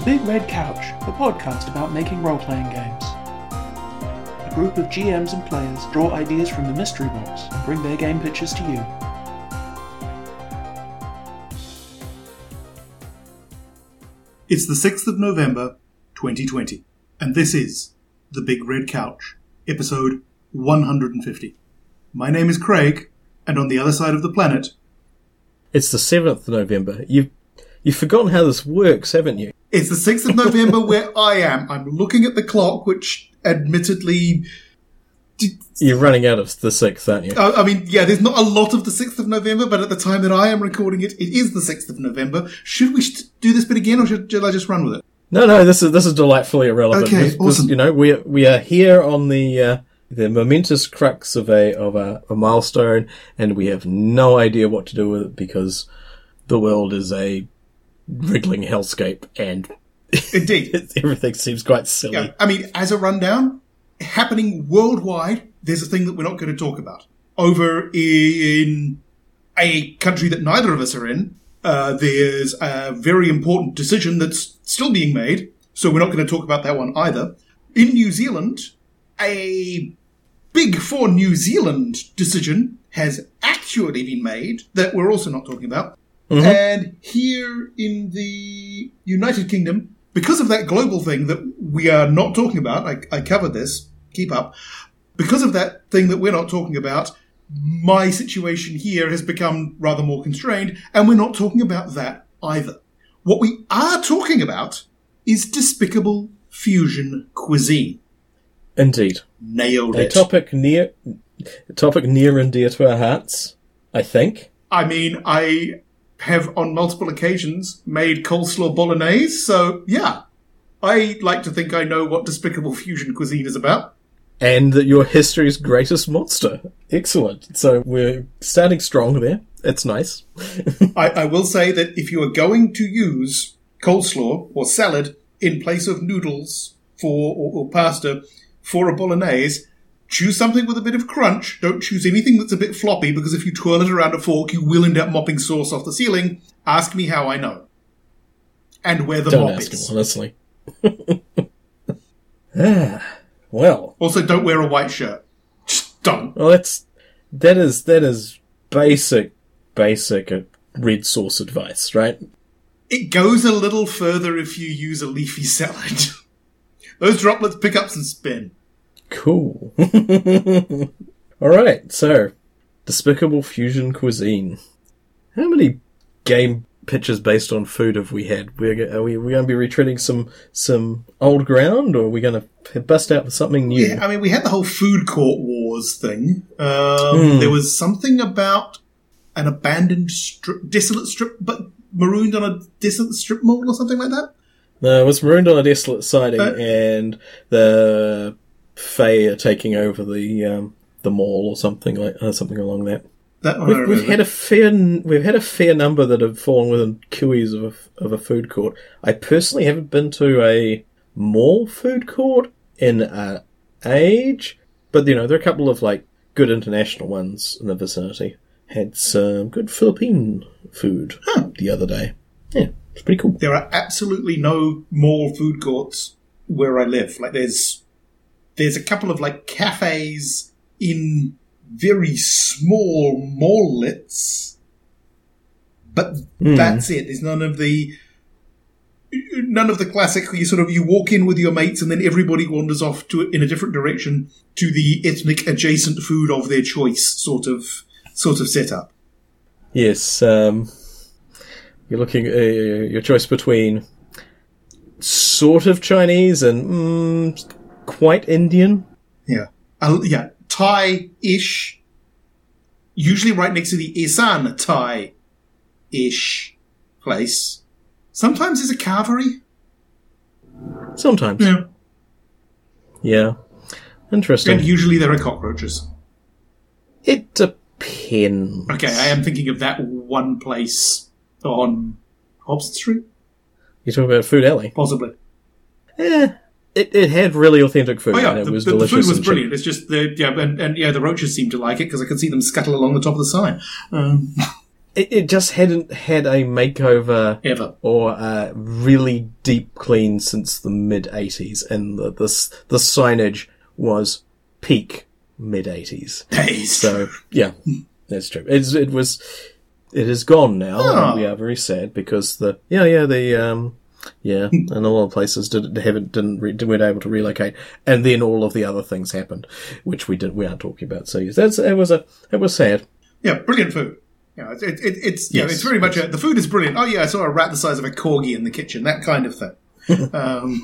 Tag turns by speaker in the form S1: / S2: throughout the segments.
S1: The Big Red Couch, a podcast about making role playing games. A group of GMs and players draw ideas from the mystery box and bring their game pitches to you.
S2: It's the 6th of November, 2020, and this is The Big Red Couch, episode 150. My name is Craig, and on the other side of the planet,
S3: It's the 7th of November. You've, you've forgotten how this works, haven't you?
S2: it's the 6th of November where I am. I'm looking at the clock, which admittedly.
S3: You're running out of the 6th, aren't you?
S2: I I mean, yeah, there's not a lot of the 6th of November, but at the time that I am recording it, it is the 6th of November. Should we do this bit again, or should, should I just run with it?
S3: No, no, this is this is delightfully irrelevant.
S2: Okay,
S3: This- this-
S2: awesome.
S3: You know, we we are here on the uh, the momentous crux of a of a, a milestone, and we have no idea what to do with it because the world is a wriggling hellscape, and
S2: Indeed.
S3: everything seems quite silly.
S2: Yeah, I mean, as a rundown, happening worldwide, there's a thing that we're not going to talk about. Over in a country that neither of us are in, uh, there's a very important decision that's still being made, so we're not going to talk about that one either. In New Zealand, a big for New Zealand decision has actually been made that we're also not talking about. Mm-hmm. And here in the United Kingdom, because of that global thing that we are not talking about, I, I covered this, keep up. Because of that thing that we're not talking about, my situation here has become rather more constrained, and we're not talking about that either. What we are talking about is despicable fusion cuisine.
S3: Indeed,
S2: Nailed
S3: a
S2: it.
S3: topic near a topic near and dear to our hearts. I think.
S2: I mean, I have on multiple occasions made coleslaw bolognese, so yeah. I like to think I know what despicable fusion cuisine is about.
S3: and that you're history's greatest monster. Excellent. So we're starting strong there. It's nice.
S2: I, I will say that if you are going to use coleslaw or salad in place of noodles for or, or pasta for a bolognese, choose something with a bit of crunch. Don't choose anything that's a bit floppy because if you twirl it around a fork, you will end up mopping sauce off the ceiling. Ask me how I know. And where the
S3: Don't
S2: mop
S3: ask him, honestly. ah, well,
S2: Also, don't wear a white shirt. Just don't.
S3: well, that's that is that is basic, basic uh, red sauce advice, right?
S2: It goes a little further if you use a leafy salad. Those droplets pick up some spin.
S3: Cool. All right, so despicable fusion cuisine. How many game pitches based on food have we had? We're, are we we going to be retreading some some old ground, or are we going to bust out with something new?
S2: Yeah, I mean, we had the whole food court wars thing. Um, There was something about an abandoned strip, desolate strip, but marooned on a desolate strip mall or something like that.
S3: No, it was marooned on a desolate siding,
S2: Uh,
S3: and the Fae are taking over the um, the mall or something like uh, something along that.
S2: That one
S3: We've, we've had a fair we've had a fair number that have fallen within cues of a, of a food court. I personally haven't been to a mall food court in a age, but you know there are a couple of like good international ones in the vicinity. Had some good Philippine food the other day. Yeah, it's pretty cool.
S2: there are absolutely no mall food courts where I live. Like there's there's a couple of like cafes in very small mall-lets, but that's it. There's none of the none of the classic. You sort of you walk in with your mates and then everybody wanders off to in a different direction to the ethnic adjacent food of their choice sort of sort of setup.
S3: Yes, um, you're looking at uh, your choice between sort of Chinese and mm, quite Indian.
S2: Yeah. Uh, yeah. Thai-ish. Usually right next to the Isan Thai-ish place. Sometimes there's a carvery.
S3: Sometimes,
S2: Yeah.
S3: yeah. Interesting.
S2: And usually there are cockroaches.
S3: it depends.
S2: Okay, I am thinking of that one place on Hobson Street?
S3: You're talking about Food Alley.
S2: Possibly.
S3: Eh, it, it had really authentic food.
S2: Oh yeah,
S3: and it
S2: the,
S3: was
S2: the- the
S3: delicious.
S2: food was
S3: cheap.
S2: brilliant. It's just the yeah, and, and yeah, the roaches seemed to like it because I could see them scuttle along the top of the sign. Um,
S3: it, it just hadn't had a makeover
S2: Ever.
S3: or a really deep clean since the mid 80s, and the, this, the signage was peak mid 80s.
S2: Days.
S3: So, yeah, that's true. It's, it was, it is gone now,
S2: Oh.
S3: and we are very sad because the, yeah, yeah, the, um, yeah, and a lot of places did, haven't, didn't, re, weren't able to relocate, and then all of the other things happened, which we did, we aren't talking about. So, yes, that's, it was a, it was sad.
S2: Yeah, brilliant food. Yeah, it, it, it, it's know,
S3: Yes,
S2: it's very much a, the food is brilliant. Oh yeah, I saw a rat the size of a corgi in the kitchen, that kind of thing. um,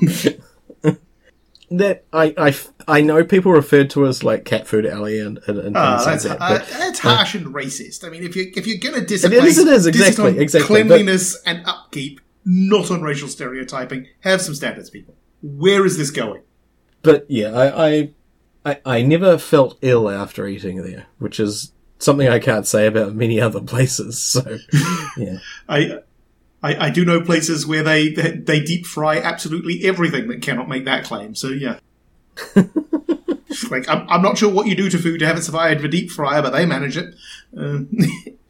S3: That I, I, I know people referred to as like cat food alley and, and, and
S2: ah,
S3: things
S2: that's
S3: like that.
S2: uh,
S3: but-
S2: that's harsh and racist. I mean, if you if you're going to diss a
S3: it is, it is exactly, exactly, but-
S2: cleanliness and upkeep, not on racial stereotyping. Have some standards, people. Where is this going?
S3: But yeah, I, I, I, I never felt ill after eating there, which is something I can't say about many other places. So, yeah,
S2: I, I I do know places where they they, deep fry absolutely everything that cannot make that claim. So yeah. like I'm, I'm not sure what you do to food to have it survive a deep fryer, but they manage it. Um,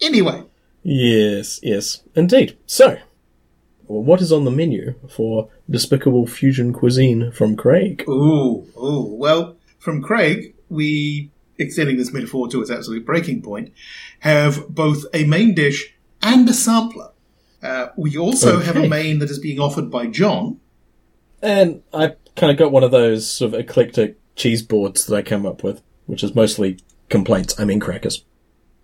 S2: anyway,
S3: yes, yes, indeed. So, what is on the menu for despicable fusion cuisine from Craig?
S2: Ooh, ooh. Well, from Craig, we, extending this metaphor to its absolute breaking point, have both a main dish and a sampler. Uh, we also have a main that is being offered by John.
S3: And I kind of got one of those sort of eclectic cheese boards that I came up with, which is mostly complaints. I mean crackers.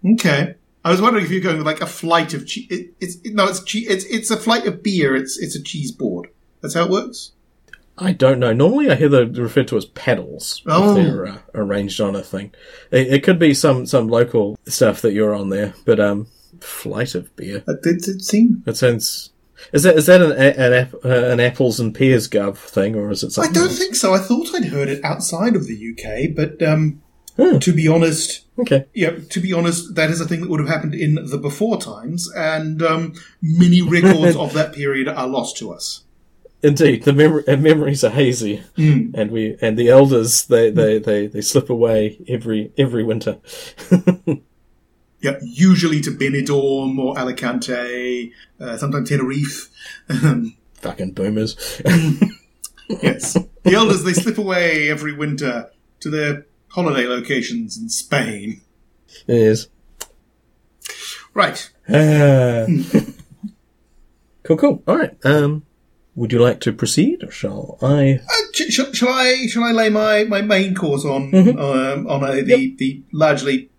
S2: Okay. I was wondering if you're going with like a flight of cheese. It, it's it, no, it's che- it's it's a flight of beer. It's it's a cheese board. That's how it works.
S3: I don't know. Normally, I hear them referred to as paddles
S2: Oh.
S3: if they're uh, arranged on a thing. It, it could be some some local stuff that you're on there, but um, flight of beer.
S2: That did it seem.
S3: That sounds. Is that is that an an, uh, an apples and pears gov thing, or is it something?
S2: I don't
S3: else?
S2: think so. I thought I'd heard it outside of the UK, but um,
S3: Hmm.
S2: to be honest,
S3: Okay.
S2: Yeah, to be honest, that is a thing that would have happened in the before times, and um, many records of that period are lost to us.
S3: Indeed, the mem- memories are hazy,
S2: Hmm.
S3: and we and the elders they, they, they, they slip away every every winter.
S2: Yeah, usually to Benidorm or Alicante, uh, sometimes Tenerife.
S3: Fucking boomers.
S2: yes, the elders they slip away every winter to their holiday locations in Spain.
S3: yes.
S2: Right.
S3: Ah. cool, cool. All right. Um, would you like to proceed, or shall I?
S2: Uh, sh- sh- shall I shall I lay my, my main course on um, on a, the the largely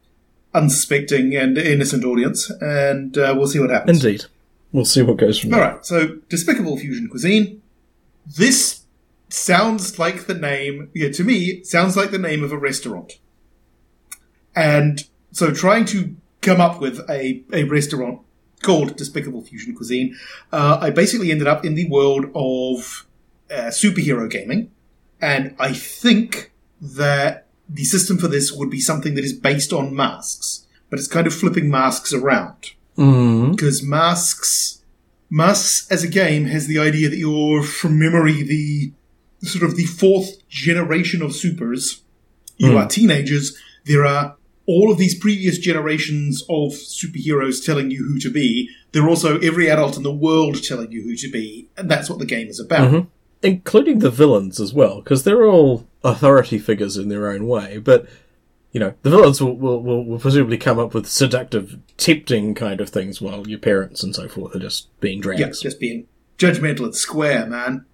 S2: unsuspecting and innocent audience, and uh, we'll see what happens.
S3: Indeed. We'll see what goes from
S2: All
S3: there.
S2: right, so Despicable Fusion Cuisine. This sounds like the name, yeah, to me, sounds like the name of a restaurant. And so trying to come up with a, a restaurant called Despicable Fusion Cuisine, uh, I basically ended up in the world of uh, superhero gaming. And I think that the system for this would be something that is based on masks, but it's kind of flipping masks around
S3: Mm.
S2: because masks masks as a game has the idea that you're from memory the sort of the fourth generation of supers you hmm. are teenagers there are all of these previous generations of superheroes telling you who to be there are also every adult in the world telling you who to be and that's what the game is about mm-hmm.
S3: Including the villains as well, because they're all authority figures in their own way. But you know, the villains will, will, will, will presumably come up with seductive, tempting kind of things, while your parents and so forth are just being
S2: yeah
S3: drags.
S2: just being judgmental and square man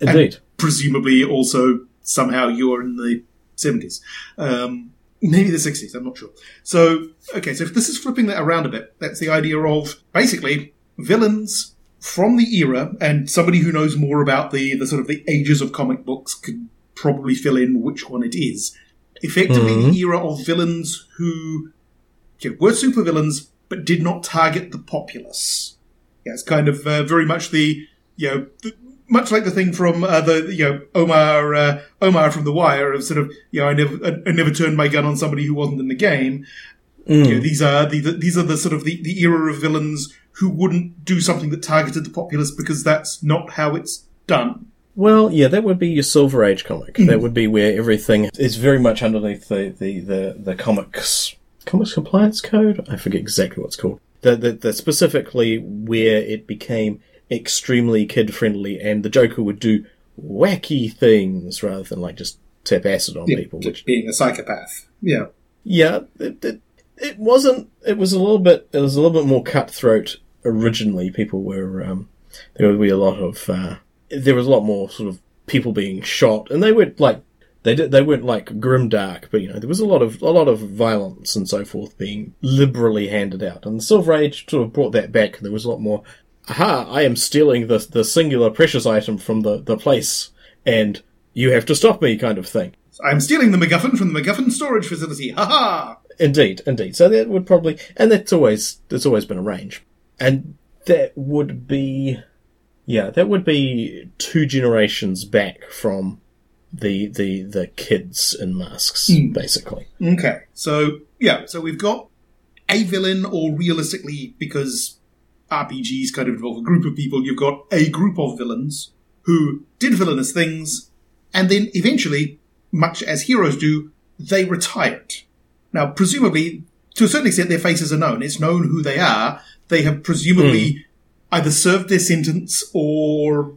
S3: Indeed.
S2: Presumably also somehow you're in the 70s. Um, maybe the 60s, I'm not sure. So, okay, so if this is flipping that around a bit, that's the idea of basically villains from the era, and somebody who knows more about the, the sort of the ages of comic books could probably fill in which one it is. Effectively, the era of villains who yeah, were supervillains but did not target the populace. Yeah, it's kind of uh, very much the you know th- much like the thing from uh, the you know Omar uh, Omar from The Wire of sort of you know I never I, I never turned my gun on somebody who wasn't in the game. You know, these are the, the these are the sort of the, the era of villains who wouldn't do something that targeted the populace because that's not how it's done.
S3: Well, yeah, that would be your Silver Age comic.
S2: Hmm.
S3: That would be where everything is very much underneath the, the, the, the comics comics compliance code. I forget exactly what it's called. the, the, the specifically where it became extremely kid friendly, and the Joker would do wacky things rather than like just tap acid on
S2: Yeah,
S3: people. Which
S2: being a psychopath. Yeah.
S3: yeah, it, it, it wasn't. It was a little bit. It was a little bit more cutthroat originally. People were um, there would be a lot of uh, there was a lot more sort of people being shot, and they weren't like they did. They weren't like grim dark, but you know there was a lot of a lot of violence and so forth being liberally handed out. And the Silver Age sort of brought that back. There was a lot more. Aha! I am stealing the the singular precious item from the the place, and you have to stop me, kind of thing.
S2: I'm stealing the MacGuffin from the MacGuffin storage facility. Ha ha!
S3: Indeed, indeed. So that would probably, and that's always, that's always been a range. And that would be, yeah, that would be two generations back from the, the, the kids in masks, hmm. basically.
S2: Okay, so yeah, so we've got a villain, or realistically, because RPGs kind of involve a group of people, you've got a group of villains who did villainous things, and then eventually, much as heroes do, they retired. Now, presumably, to a certain extent, their faces are known. It's known who they are. They have presumably hmm. either served their sentence or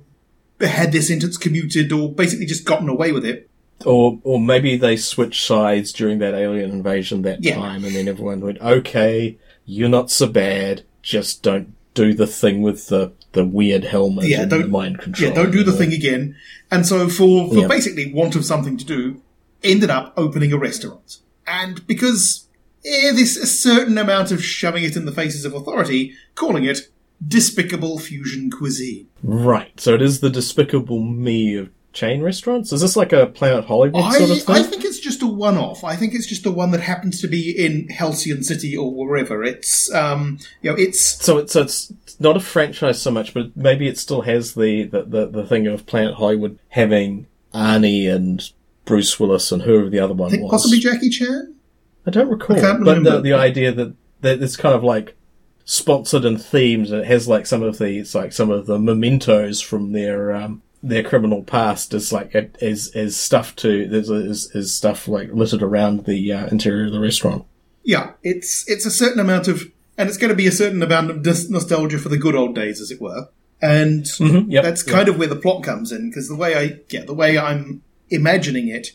S2: had their sentence commuted or basically just gotten away with it.
S3: Or, or maybe they switched sides during that alien invasion that
S2: Yeah.
S3: time, and then everyone went, okay, you're not so bad, just don't do the thing with the, the weird helmet
S2: Yeah,
S3: and
S2: don't-
S3: mind control.
S2: Yeah, don't do the
S3: anymore."
S2: thing again. And so, for, for
S3: Yeah.
S2: basically want of something to do, ended up opening a restaurant. And because eh, there's a certain amount of shoving it in the faces of authority, calling it despicable fusion cuisine.
S3: Right. So it is the despicable me of chain restaurants. Is this like a Planet Hollywood
S2: I,
S3: sort of thing?
S2: I think it's just a one-off. I think it's just the one that happens to be in Halcyon City or wherever. It's um, you know, it's
S3: so it's so it's not a franchise so much, but maybe it still has the the, the, the thing of Planet Hollywood having Arnie and Bruce Willis and whoever the other one
S2: I think
S3: was.
S2: possibly Jackie Chan.
S3: I don't recall,
S2: I can't
S3: but the the idea that that it's kind of like sponsored and themed, and it has like some of the it's like some of the mementos from their um their criminal past is like it is is stuff to there's is is stuff like littered around the uh, interior of the restaurant.
S2: Yeah, it's it's a certain amount of, and it's going to be a certain amount of dis- nostalgia for the good old days, as it were. And
S3: Mm-hmm, yep,
S2: that's
S3: yep.
S2: kind of where the plot comes in, because the way I yeah, the way I'm imagining it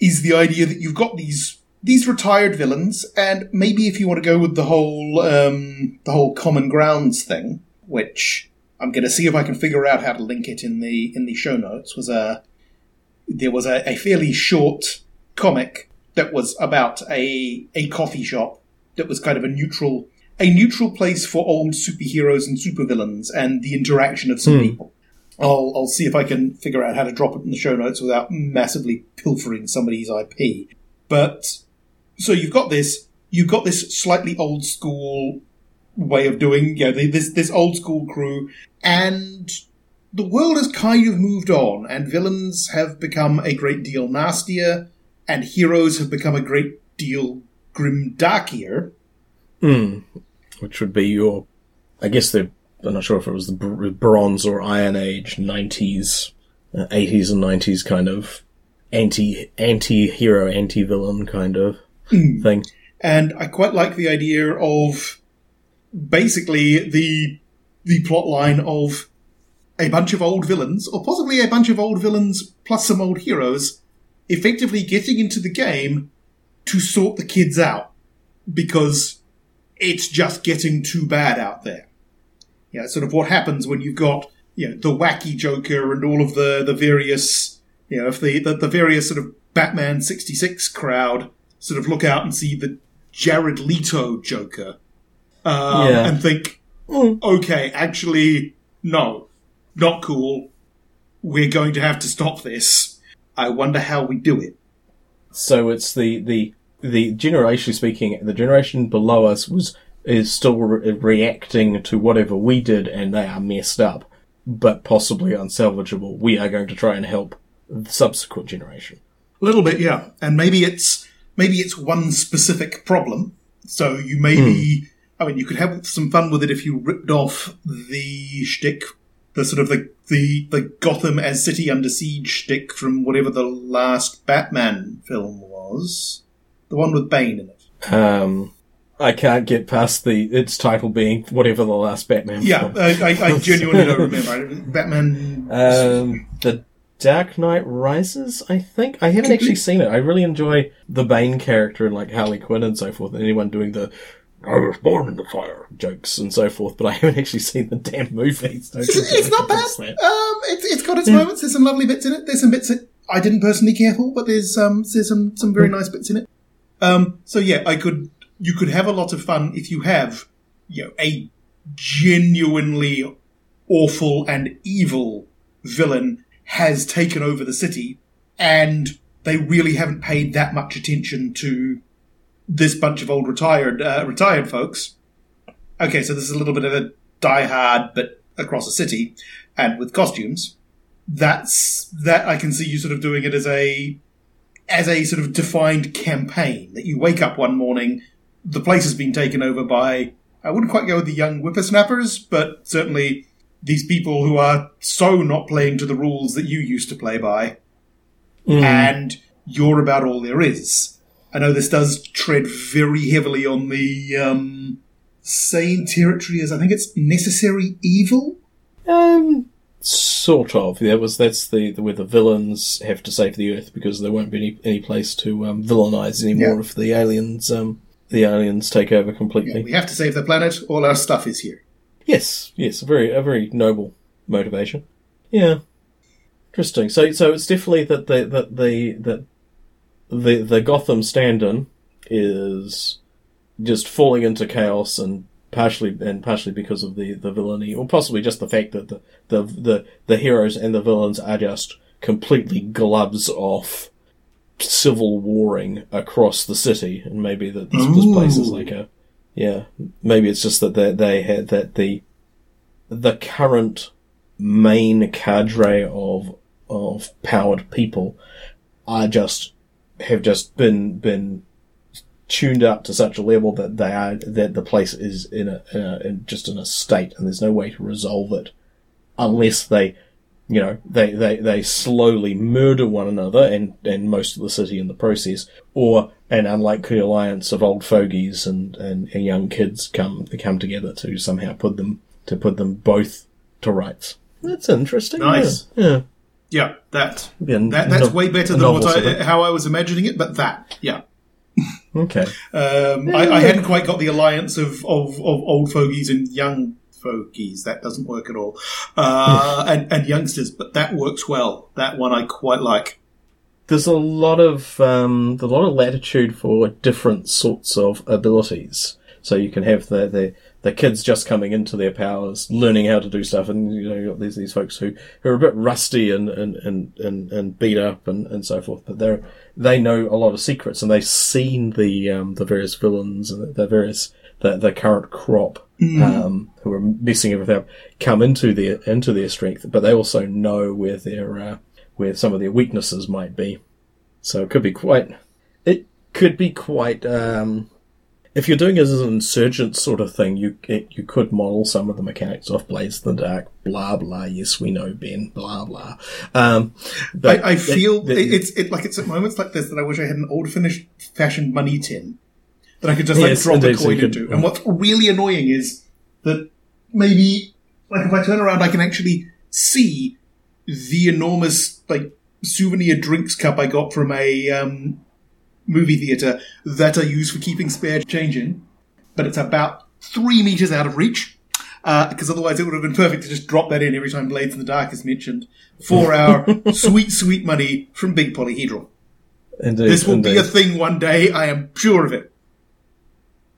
S2: is the idea that you've got these these retired villains, and maybe if you want to go with the whole um, the whole common grounds thing, which I'm going to see if I can figure out how to link it in the in the show notes, was a there was a, a fairly short comic that was about a a coffee shop that was kind of a neutral a neutral place for old superheroes and supervillains and the interaction of some hmm. people. I'll I'll see if I can figure out how to drop it in the show notes without massively pilfering somebody's IP. But so you've got this you've got this slightly old school way of doing you know this this old school crew and the world has kind of moved on and villains have become a great deal nastier and heroes have become a great deal grimdarkier
S3: Hmm. Which would be your, I guess the, I'm not sure if it was the Bronze or Iron Age 90s, uh, 80s and 90s kind of anti, anti-hero, anti-villain kind of thing.
S2: and I quite like the idea of basically the the plot line of a bunch of old villains, or possibly a bunch of old villains plus some old heroes, effectively getting into the game to sort the kids out because it's just getting too bad out there. Yeah, sort of what happens when you've got you know the wacky Joker and all of the the various you know if the the, the various sort of Batman sixty six crowd sort of look out and see the Jared Leto Joker um,
S3: Yeah.
S2: and think,
S3: Mm.
S2: okay, actually, no, not cool. We're going to have to stop this. I wonder how we do it.
S3: So it's the, the, the generationally speaking, the generation below us was, is still re- reacting to whatever we did and they are messed up, but possibly unsalvageable. We are going to try and help the subsequent generation.
S2: A little bit, yeah. And maybe it's maybe it's one specific problem. So you maybe, I mean, you could have some fun with it if you ripped off the shtick, the sort of the the the Gotham as City Under Siege shtick from whatever the last Batman film was, the one with Bane in it.
S3: Um, I can't get past the its title being whatever the last Batman.
S2: Yeah. I, I, I genuinely don't remember. Batman.
S3: Um, the Dark Knight Rises, I think. I haven't actually seen it. I really enjoy the Bane character and like Harley Quinn and so forth, and anyone doing the I was born in the fire jokes and so forth, but I haven't actually seen the damn movies. Don't
S2: it's, it's not bad. Um, it's, it's got its moments. There's some lovely bits in it. There's some bits that I didn't personally care for, but there's um there's some some very nice bits in it. Um, so yeah, I could you could have a lot of fun if you have you know a genuinely awful and evil villain has taken over the city, and they really haven't paid that much attention to this bunch of old retired uh, retired folks. Okay, so this is a little bit of a Die Hard, but across a city and with costumes. That's that I can see you sort of doing it as a as a sort of defined campaign that you wake up one morning, the place has been taken over by I wouldn't quite go with the young whippersnappers, but certainly these people who are so not playing to the rules that you used to play by, and you're about all there is. I know this does tread very heavily on the um, same territory as I think it's necessary evil.
S3: Um, sort of. That was that's the, the where the villains have to save the Earth because there won't be any, any place to um, villainize anymore
S2: Yeah.
S3: if the aliens um the aliens take over completely.
S2: We have to save the planet. All our stuff is here.
S3: Yes, yes, a very a very noble motivation. Yeah, interesting. So so it's definitely that the that the that the the Gotham stand-in is just falling into chaos and partially and partially because of the the villainy or possibly just the fact that the the the, the heroes and the villains are just completely gloves off civil warring across the city and maybe that this, this place is like a yeah maybe it's just that they, they had that the the current main cadre of of powered people are just have just been been tuned up to such a level that they are that the place is in a, in a in just in a state and there's no way to resolve it unless they you know they, they, they slowly murder one another and, and most of the city in the process or an unlikely alliance of old fogies and, and, and young kids come come together to somehow put them to put them both to rights. That's interesting
S2: Nice.
S3: yeah,
S2: Yeah, that
S3: yeah. Yeah,
S2: that that's
S3: no-
S2: way better than what I, how I was imagining it. But that, yeah,
S3: okay
S2: um, I, I hadn't quite got the alliance of, of, of old fogies and young fogies. That doesn't work at all. Uh, and and youngsters, but that works well. That one I quite like.
S3: there's a lot of um, a lot of latitude for different sorts of abilities. So you can have the, the the kids just coming into their powers, learning how to do stuff, and you know you've got these these folks who, who are a bit rusty and and, and, and, and beat up and, and so forth, but they're they know a lot of secrets and they've seen the um, the various villains and the various the, the current crop um, who are messing everything up come into their into their strength, but they also know where their uh, where some of their weaknesses might be. So it could be quite. It could be quite. Um, if you're doing it as an insurgent sort of thing, you you could model some of the mechanics off Blades in the Dark. Blah blah. Yes, we know Ben. Blah blah. Um, but
S2: I, I feel
S3: that-
S2: it's it like it's at moments like this that I wish I had an old finished fashioned money tin that I could just like
S3: Yes,
S2: drop a
S3: indeed, so you
S2: coin into. And what's really annoying is that maybe like if I turn around, I can actually see the enormous like souvenir drinks cup I got from a um, movie theater that I use for keeping spare change in, but it's about three meters out of reach. Because otherwise, it would have been perfect to just drop that in every time Blades in the Dark is mentioned for our sweet, sweet money from Big Polyhedral.
S3: indeed,
S2: This will be a thing one day. I am sure of it.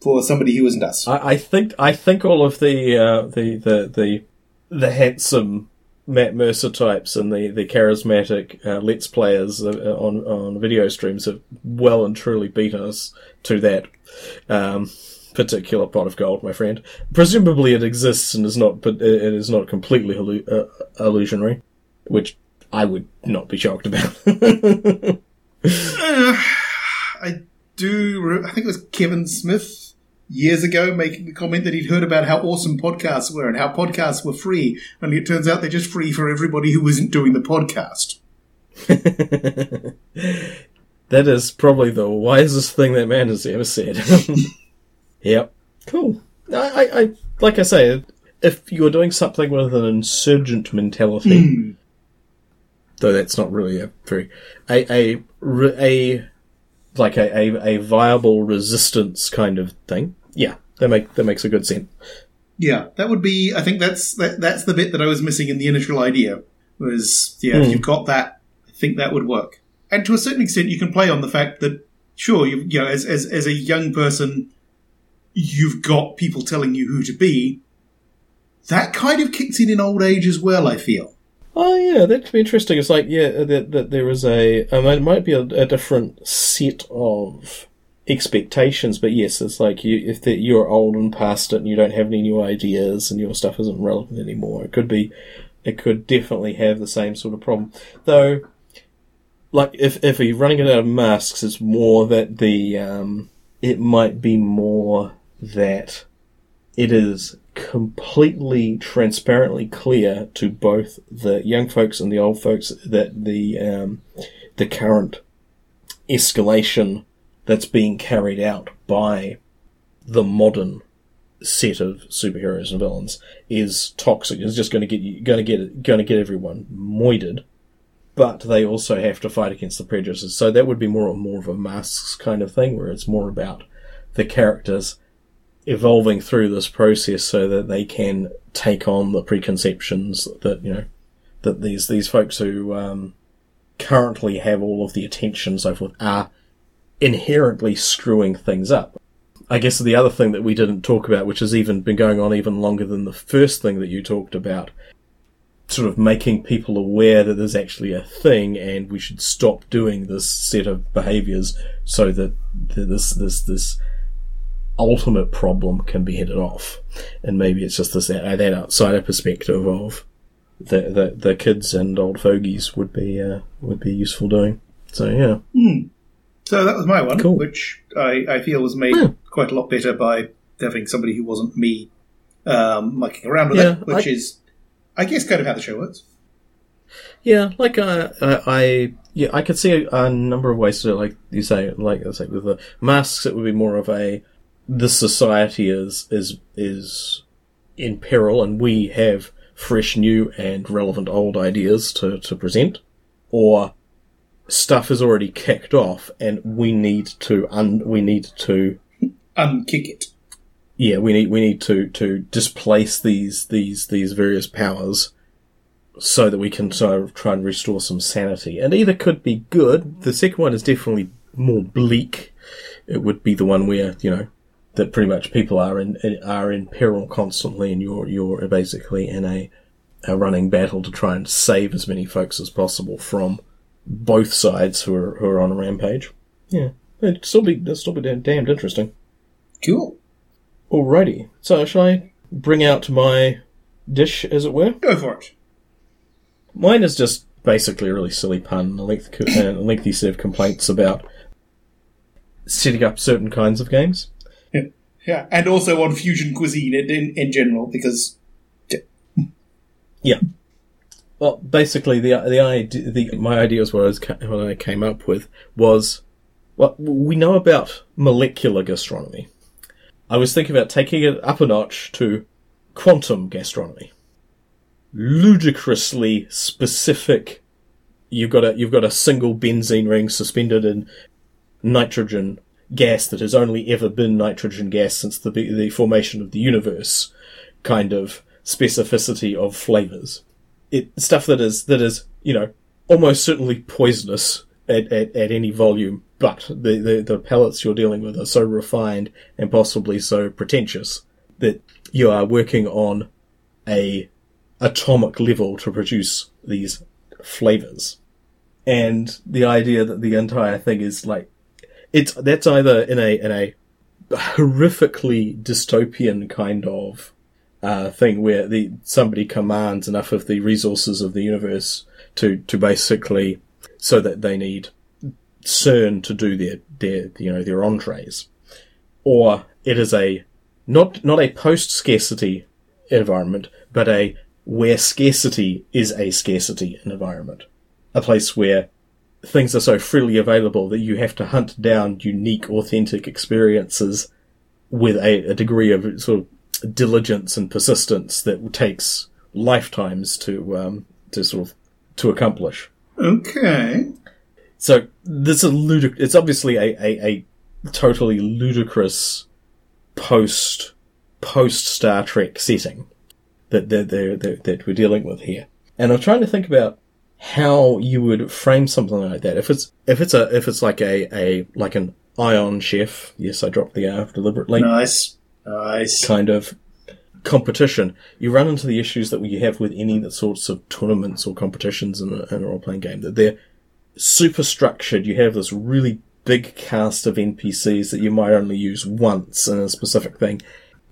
S2: For somebody who isn't us.
S3: I, I think I think all of the uh, the the the the handsome Matt Mercer types and the the charismatic uh, Let's players uh, on on video streams have well and truly beat us to that um, particular pot of gold, my friend. Presumably, it exists and is not, but it is not completely uh, illusionary, which I would not be shocked about.
S2: Uh, I do. I think it was Kevin Smith years ago making the comment that he'd heard about how awesome podcasts were and how podcasts were free. Only it turns out they're just free for everybody who isn't doing the podcast.
S3: that is probably the wisest thing that man has ever said. Yep. Cool. I, I, I like I say, if you're doing something with an insurgent mentality, hmm. though that's not really a very a a a like a, a, a viable resistance kind of thing. Yeah, that make that makes a good sense.
S2: Yeah, that would be. I think that's that, that's the bit that I was missing in the initial idea. Was yeah, if
S3: Hmm.
S2: you've got that, I think that would work. And to a certain extent, you can play on the fact that sure, you, you know, as as as a young person, you've got people telling you who to be. That kind of kicks in in old age as well. I feel.
S3: Oh yeah, that could be interesting. It's like yeah, that that there is a um, it might be a, a different set of expectations, but yes, it's like you if the, you're old and past it and you don't have any new ideas and your stuff isn't relevant anymore. It could be, it could definitely have the same sort of problem. Though, like if if you're running it out of masks, it's more that the um, it might be more that it is completely transparently clear to both the young folks and the old folks that the um, the current escalation that's being carried out by the modern set of superheroes and villains is toxic. It's just going to get you, going to get going to get everyone moided. But they also have to fight against the prejudices. So that would be more more of a masks kind of thing, where it's more about the characters evolving through this process so that they can take on the preconceptions that you know that these these folks who um, currently have all of the attention so forth are inherently screwing things up. I guess the other thing that we didn't talk about, which has even been going on even longer than the first thing that you talked about, sort of making people aware that there's actually a thing and we should stop doing this set of behaviors so that this this this ultimate problem can be headed off. And maybe it's just this that outsider perspective of the the, the kids and old fogies would be uh, would be useful doing. So yeah,
S2: So that was my one,
S3: Cool.
S2: which I, I feel was made
S3: Yeah.
S2: quite a lot better by having somebody who wasn't me um, mucking around with
S3: Yeah,
S2: it, which
S3: I-
S2: is, I guess, kind of how the show works.
S3: yeah. Like uh, I, I yeah, I could see a, a number of ways to it. Like you say, like I say with the masks, it would be more of a this society is is is in peril, and we have fresh, new, and relevant old ideas to to present, or stuff is already kicked off, and we need to un we need to
S2: Unkick it.
S3: yeah, we need we need to to displace these these these various powers so that we can sort of try and restore some sanity. And either could be good. The second one is definitely more bleak. It would be the one where you know that pretty much people are in are in peril constantly, and you're you're basically in a a running battle to try and save as many folks as possible from both sides who are who are on a rampage. Yeah, it'd still be it'd still be damn- damned interesting.
S2: Cool.
S3: Alrighty. So, shall I bring out my dish, as it were?
S2: Go for it.
S3: Mine is just basically a really silly pun, a lengthy, uh, a lengthy set of complaints about setting up certain kinds of games.
S2: Yeah, and also on fusion cuisine in, in, general, because
S3: Yeah. Well, basically, the the idea, the my idea was what I was what I came up with was, well, we know about molecular gastronomy. I was thinking about taking it up a notch to quantum gastronomy. Ludicrously specific. You've got a you've got a single benzene ring suspended in nitrogen gas that has only ever been nitrogen gas since the the formation of the universe. Kind of specificity of flavors it stuff that is that is you know almost certainly poisonous at, at, at any volume, but the, the the pellets you're dealing with are so refined and possibly so pretentious that you are working on a atomic level to produce these flavors, and the idea that the entire thing is like it's that's either in a in a horrifically dystopian kind of uh, thing where the somebody commands enough of the resources of the universe to to basically so that they need CERN to do their their you know their entrees, or it is a not not a post scarcity environment, but a where scarcity is a scarcity environment, a place where things are so freely available that you have to hunt down unique, authentic experiences with a, a degree of sort of diligence and persistence that takes lifetimes to um, to sort of to accomplish.
S2: Okay.
S3: So this is ludic- It's obviously a, a, a totally ludicrous post post Star Trek setting that that, that that we're dealing with here. And I'm trying to think about how you would frame something like that. If it's if it's a if it's like a, a like an Ion Chef, yes, I dropped the R deliberately.
S2: Nice. Nice.
S3: Kind of competition, you run into the issues that we have with any sorts of tournaments or competitions in a, in a role playing game. That they're super structured. You have this really big cast of NPCs that you might only use once in a specific thing.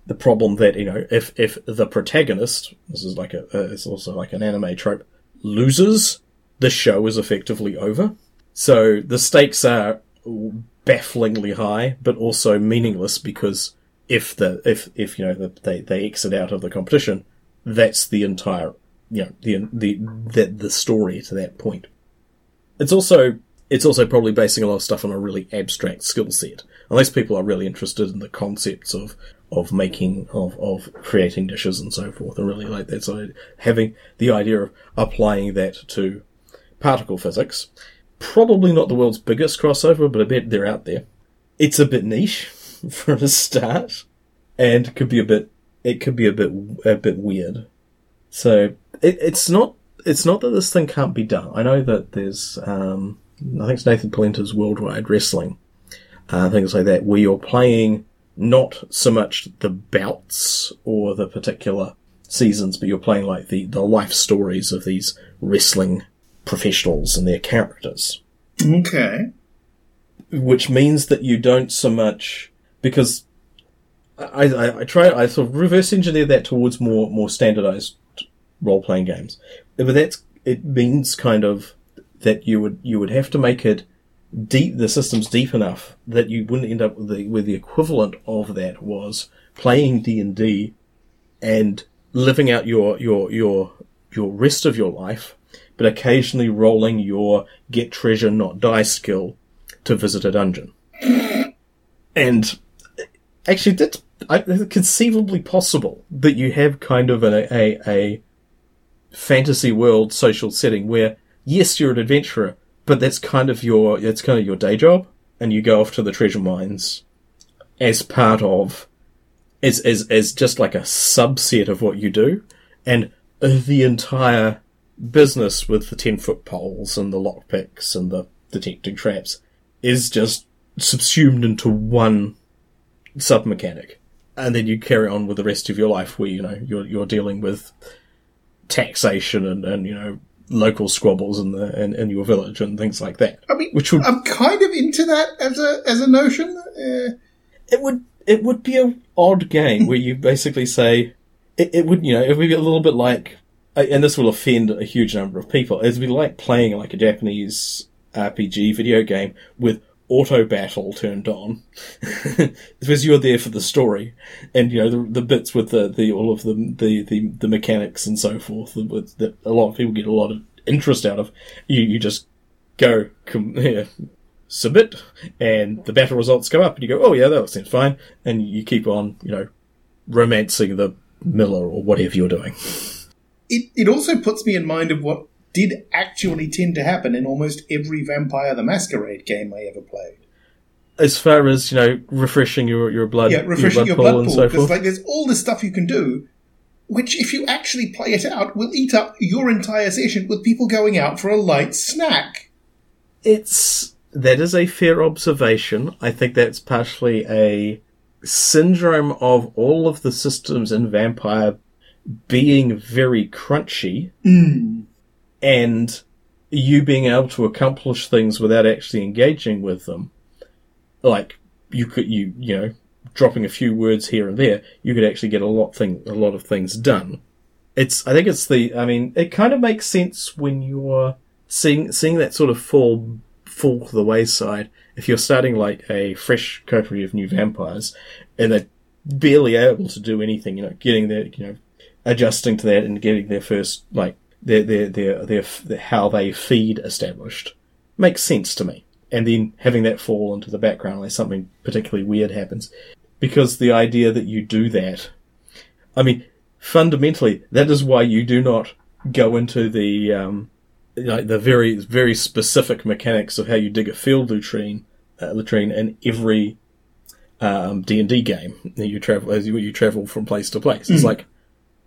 S3: The problem that you know, if if the protagonist, this is like a, uh, it's also like an anime trope, loses, the show is effectively over. So the stakes are bafflingly high, but also meaningless because if the if if you know the, they they exit out of the competition, that's the entire you know the the the, the story to that point. It's also it's also probably basing a lot of stuff on a really abstract skill set. Unless people are really interested in the concepts of of making of of creating dishes and so forth, and really like that. So having the idea of applying that to particle physics, probably not the world's biggest crossover, but I bet they're out there. It's a bit niche for a start, and could be a bit it could be a bit a bit weird. So it, it's not it's not that this thing can't be done. I know that there's um, I think it's Nathan Paoletta's Worldwide Wrestling, uh, things like that, where you're playing not so much the bouts or the particular seasons, but you're playing like the, the life stories of these wrestling professionals and their characters.
S2: Okay.
S3: Which means that you don't so much because I, I, I try I sort of reverse engineer that towards more more standardized role playing games, but that's it means kind of that you would you would have to make it deep the system's deep enough that you wouldn't end up with the with the equivalent of that was playing D and D and living out your your your your rest of your life, but occasionally rolling your get treasure not die skill to visit a dungeon. and actually, that's conceivably possible that you have kind of a, a, a fantasy world social setting where yes, you're an adventurer, but that's kind of your that's kind of your day job, and you go off to the treasure mines as part of as as as just like a subset of what you do, and the entire business with the ten foot poles and the lockpicks and the detecting traps is just subsumed into one sub mechanic, and then you carry on with the rest of your life where you know you're you're dealing with taxation and, and you know local squabbles in the in, in your village and things like that.
S2: I mean,
S3: which would
S2: I'm kind of into that as a as a notion. Uh,
S3: it would it would be a odd game where you basically say it, it would you know it would be a little bit like and this will offend a huge number of people. It would be like playing like a Japanese RPG video game with auto battle turned on. Because you're there for the story and you know the, the bits with the, the all of the, the the the mechanics and so forth that, a lot of people get a lot of interest out of you you just go yeah, submit and the battle results come up and you go oh yeah that seems fine and you keep on you know romancing the miller or whatever you're doing.
S2: It, it also puts me in mind of what did actually tend to happen in almost every Vampire the Masquerade game I ever played.
S3: As far as you know, refreshing your your blood,
S2: yeah, refreshing your blood,
S3: your blood
S2: pool,
S3: pool,
S2: because so like there's all this stuff you can do, which if you actually play it out, will eat up your entire session with people going out for a light snack.
S3: It's that is a fair observation. I think that's partially a syndrome of all of the systems in Vampire being very crunchy.
S2: Mm
S3: and you being able to accomplish things without actually engaging with them. Like you could, you you know, dropping a few words here and there, you could actually get a lot thing a lot of things done. It's I think it's the I mean it kind of makes sense when you're seeing seeing that sort of fall fall to the wayside. If you're starting like a fresh coterie of new vampires and they're barely able to do anything, you know, getting their you know adjusting to that and getting their first like their, their, their, their, their, how they feed established makes sense to me. And then having that fall into the background unless something particularly weird happens. because the idea that you do that, I mean, fundamentally, that is why you do not go into the um, like the very very specific mechanics of how you dig a field latrine uh, latrine in every um, D and D game that you travel as you, you travel from place to place. It's like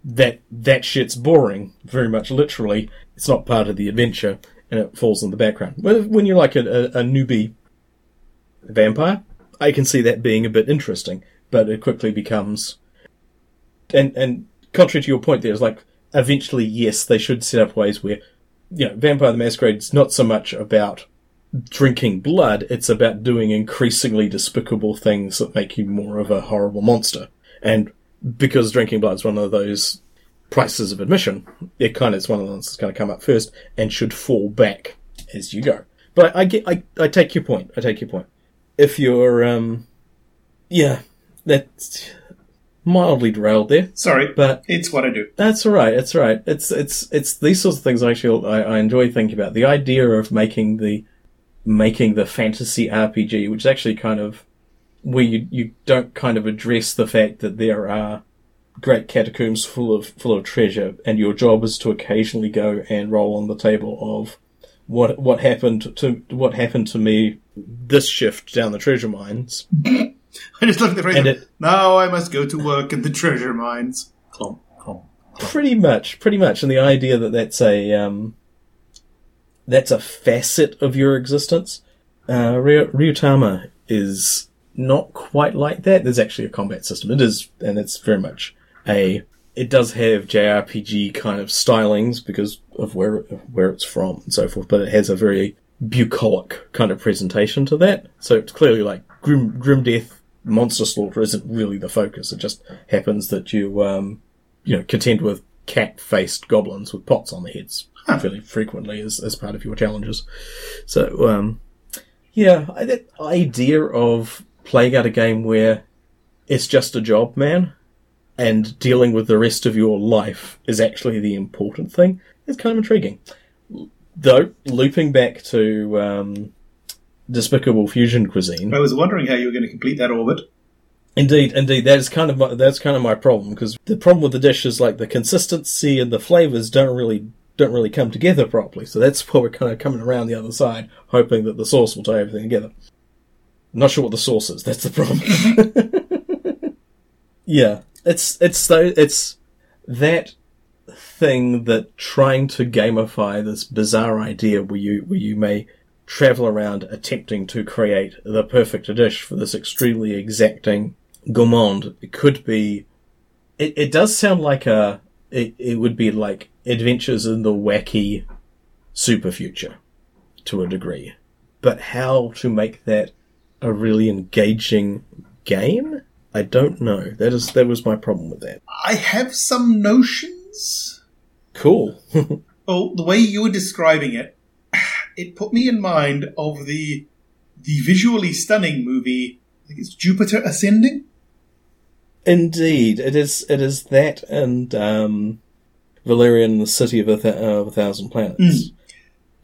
S3: that that shit's boring, very much literally. It's not part of the adventure, and it falls in the background. When you're like a, a, a newbie vampire, I can see that being a bit interesting, but it quickly becomes and and contrary to your point, there is like eventually, yes, they should set up ways where you know, Vampire the Masquerade is not so much about drinking blood; it's about doing increasingly despicable things that make you more of a horrible monster. And because drinking blood is one of those prices of admission, it kind of is one of the ones that's going to come up first and should fall back as you go. But I, I get, I, I take your point. I take your point. If you're, um, yeah, that's mildly derailed there,
S2: Sorry,
S3: but
S2: it's what I do.
S3: that's all right. It's all right. It's it's it's these sorts of things I actually I, I enjoy thinking about. The idea of making the making the fantasy RPG, which is actually kind of where you you don't kind of address the fact that there are great catacombs full of full of treasure, and your job is to occasionally go and roll on the table of what what happened to what happened to me this shift down the treasure mines.
S2: I just look at the phrase.
S3: And it-
S2: now I must go to work in the treasure mines.
S3: Clomp, clomp. Pretty much, pretty much, and the idea that that's a um, that's a facet of your existence. Uh, Ryu- Ryutama is not quite like that. There's actually a combat system. It is, and it's very much a. It does have JRPG kind of stylings because of where where it's from and so forth, but it has a very bucolic kind of presentation to that. So it's clearly like grim, grim death, monster slaughter isn't really the focus. It just happens that you um, you know, contend with cat-faced goblins with pots on their heads fairly frequently as, as part of your challenges. So, um, yeah, that idea of playing out a game where it's just a job, man, and dealing with the rest of your life is actually the important thing is kind of intriguing. Though, looping back to um, Despicable Fusion Cuisine,
S2: I was wondering how you were going to complete that orbit.
S3: Indeed, indeed, that is kind of my, that's kind of my problem because the problem with the dish is like the consistency and the flavors don't really don't really come together properly. So that's why we're kind of coming around the other side, hoping that the sauce will tie everything together. Not sure what the source is. That's the problem. yeah, it's it's it's that thing that trying to gamify this bizarre idea where you where you may travel around attempting to create the perfect dish for this extremely exacting gourmand. It could be. It, it does sound like a. It, it would be like adventures in the wacky super future to a degree. But how to make that a really engaging game? I don't know. That is that was my problem with that.
S2: I have some notions.
S3: Cool.
S2: Oh, the way you were describing it, it put me in mind of the the visually stunning movie. I think it's Jupiter Ascending.
S3: Indeed, it is. It is that and um, Valerian, the City of a, th- uh, of a Thousand Planets.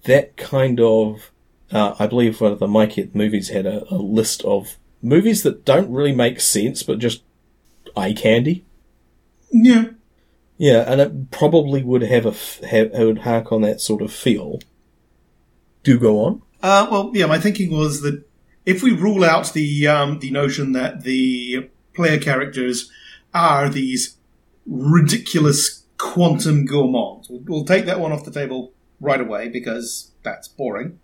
S3: That kind of. Uh, I believe one of the Mike It movies had a, a list of movies that don't really make sense, but just eye candy.
S2: Yeah.
S3: Yeah, and it probably would have a f- have, it would hark on that sort of feel. Do go on.
S2: Uh, well, yeah. My thinking was that if we rule out the um, the notion that the player characters are these ridiculous quantum gourmands, we'll, we'll take that one off the table right away because that's boring.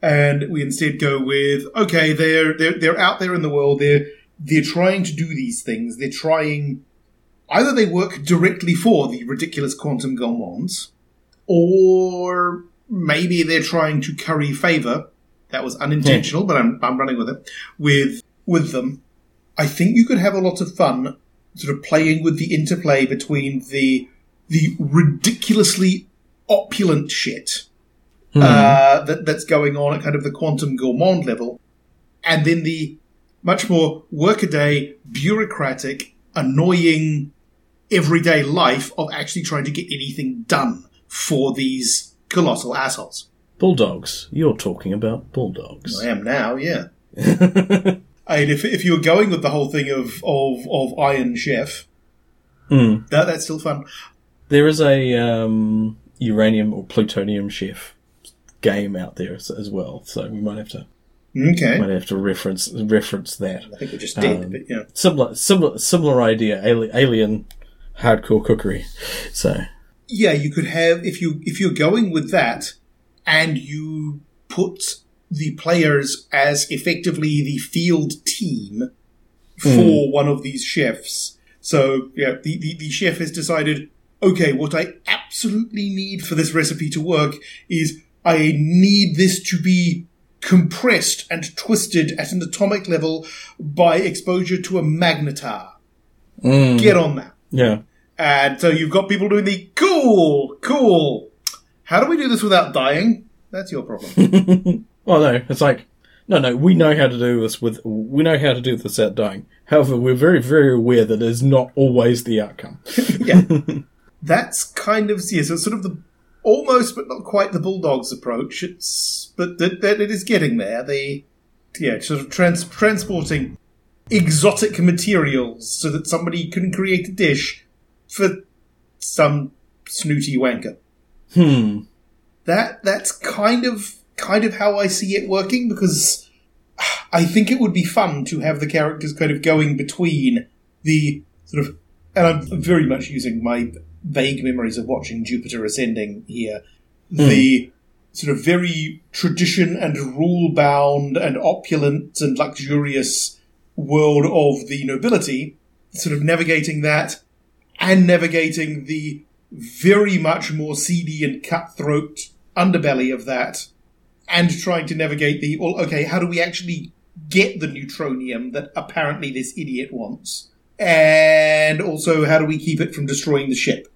S2: And we instead go with okay, they're they're they're out there in the world. They're they're trying to do these things. They're trying either they work directly for the ridiculous quantum gourmands, or maybe they're trying to curry favor. That was unintentional, but I'm, I'm running with it. With with them, I think you could have a lot of fun, sort of playing with the interplay between the the ridiculously opulent shit uh, that that's going on at kind of the quantum gourmand level, and then the much more workaday, bureaucratic, annoying, everyday life of actually trying to get anything done for these colossal assholes.
S3: Bulldogs. You're talking about bulldogs.
S2: I am now, yeah. And if if you're going with the whole thing of of, of Iron Chef,
S3: Hmm.
S2: that that's still fun.
S3: There is a um, uranium or plutonium chef game out there as, as well, so we might have to
S2: Okay,
S3: might have to reference reference that.
S2: I think we're just did,
S3: Um,
S2: but yeah.
S3: Similar, similar, similar idea. Ali- alien hardcore cookery. So
S2: yeah, you could have if you if you're going with that, and you put the players as effectively the field team for one of these chefs. So yeah, the, the the chef has decided, okay, what I absolutely need for this recipe to work is I need this to be compressed and twisted at an atomic level by exposure to a magnetar. Mm. Get on that.
S3: yeah,
S2: And so you've got people doing the cool, cool. How do we do this without dying? That's your problem.
S3: Well, no, it's like, no, no, we know how to do this with, we know how to do this without dying. However, we're very, very aware that is not always the outcome.
S2: yeah. That's kind of, yeah, so it's sort of the, almost but not quite the Bulldogs approach. It's, but that, that it is getting there. The, yeah, sort of trans, transporting exotic materials so that somebody can create a dish for some snooty wanker.
S3: Hmm.
S2: that that's kind of kind of how I see it working because I think it would be fun to have the characters kind of going between the sort of and I'm very much using my vague memories of watching Jupiter Ascending here. Hmm. The sort of very tradition and rule bound and opulent and luxurious world of the nobility, sort of navigating that and navigating the very much more seedy and cutthroat underbelly of that, and trying to navigate the well, okay, how do we actually get the neutronium that apparently this idiot wants, and also how do we keep it from destroying the ship?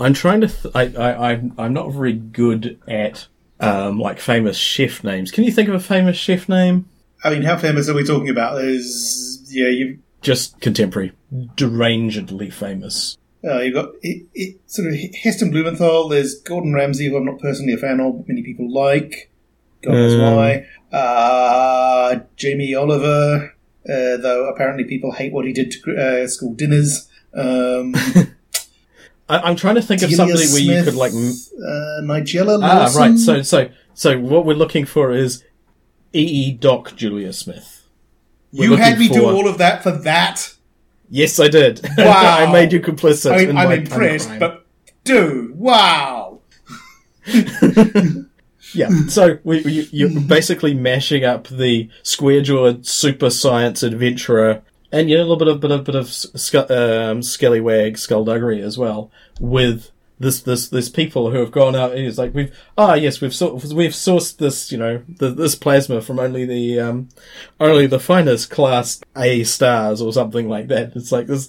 S3: I'm trying to. Th- I, I, I'm, I'm not very good at um, like famous chef names. Can you think of a famous chef name?
S2: I mean, how famous are we talking about? There's yeah, you
S3: Just contemporary, derangedly famous.
S2: uh, you've got it, it, sort of Heston Blumenthal. There's Gordon Ramsay, who I'm not personally a fan of, but many people like. God knows
S3: Um.
S2: why. Uh, Jamie Oliver, uh, though apparently people hate what he did to uh, school dinners. Um,
S3: I, I'm trying to think of
S2: Delia
S3: somebody where you could like.
S2: uh, Nigella
S3: Ah, right. So, so, so what we're looking for is EE Doc Julia Smith. We're
S2: you had me do all of that for that.
S3: Yes, I did.
S2: Wow.
S3: I made you complicit.
S2: I I'm impressed, but dude, wow.
S3: Yeah, so we, we, you're basically mashing up the square-jawed super science adventurer and you know, a little bit of bit of bit of sc- um, scallywag skullduggery as well with this this this people who have gone out. It's like we've ah yes we've sort we've sourced this you know the, this plasma from only the um only the finest class A stars or something like that. It's like this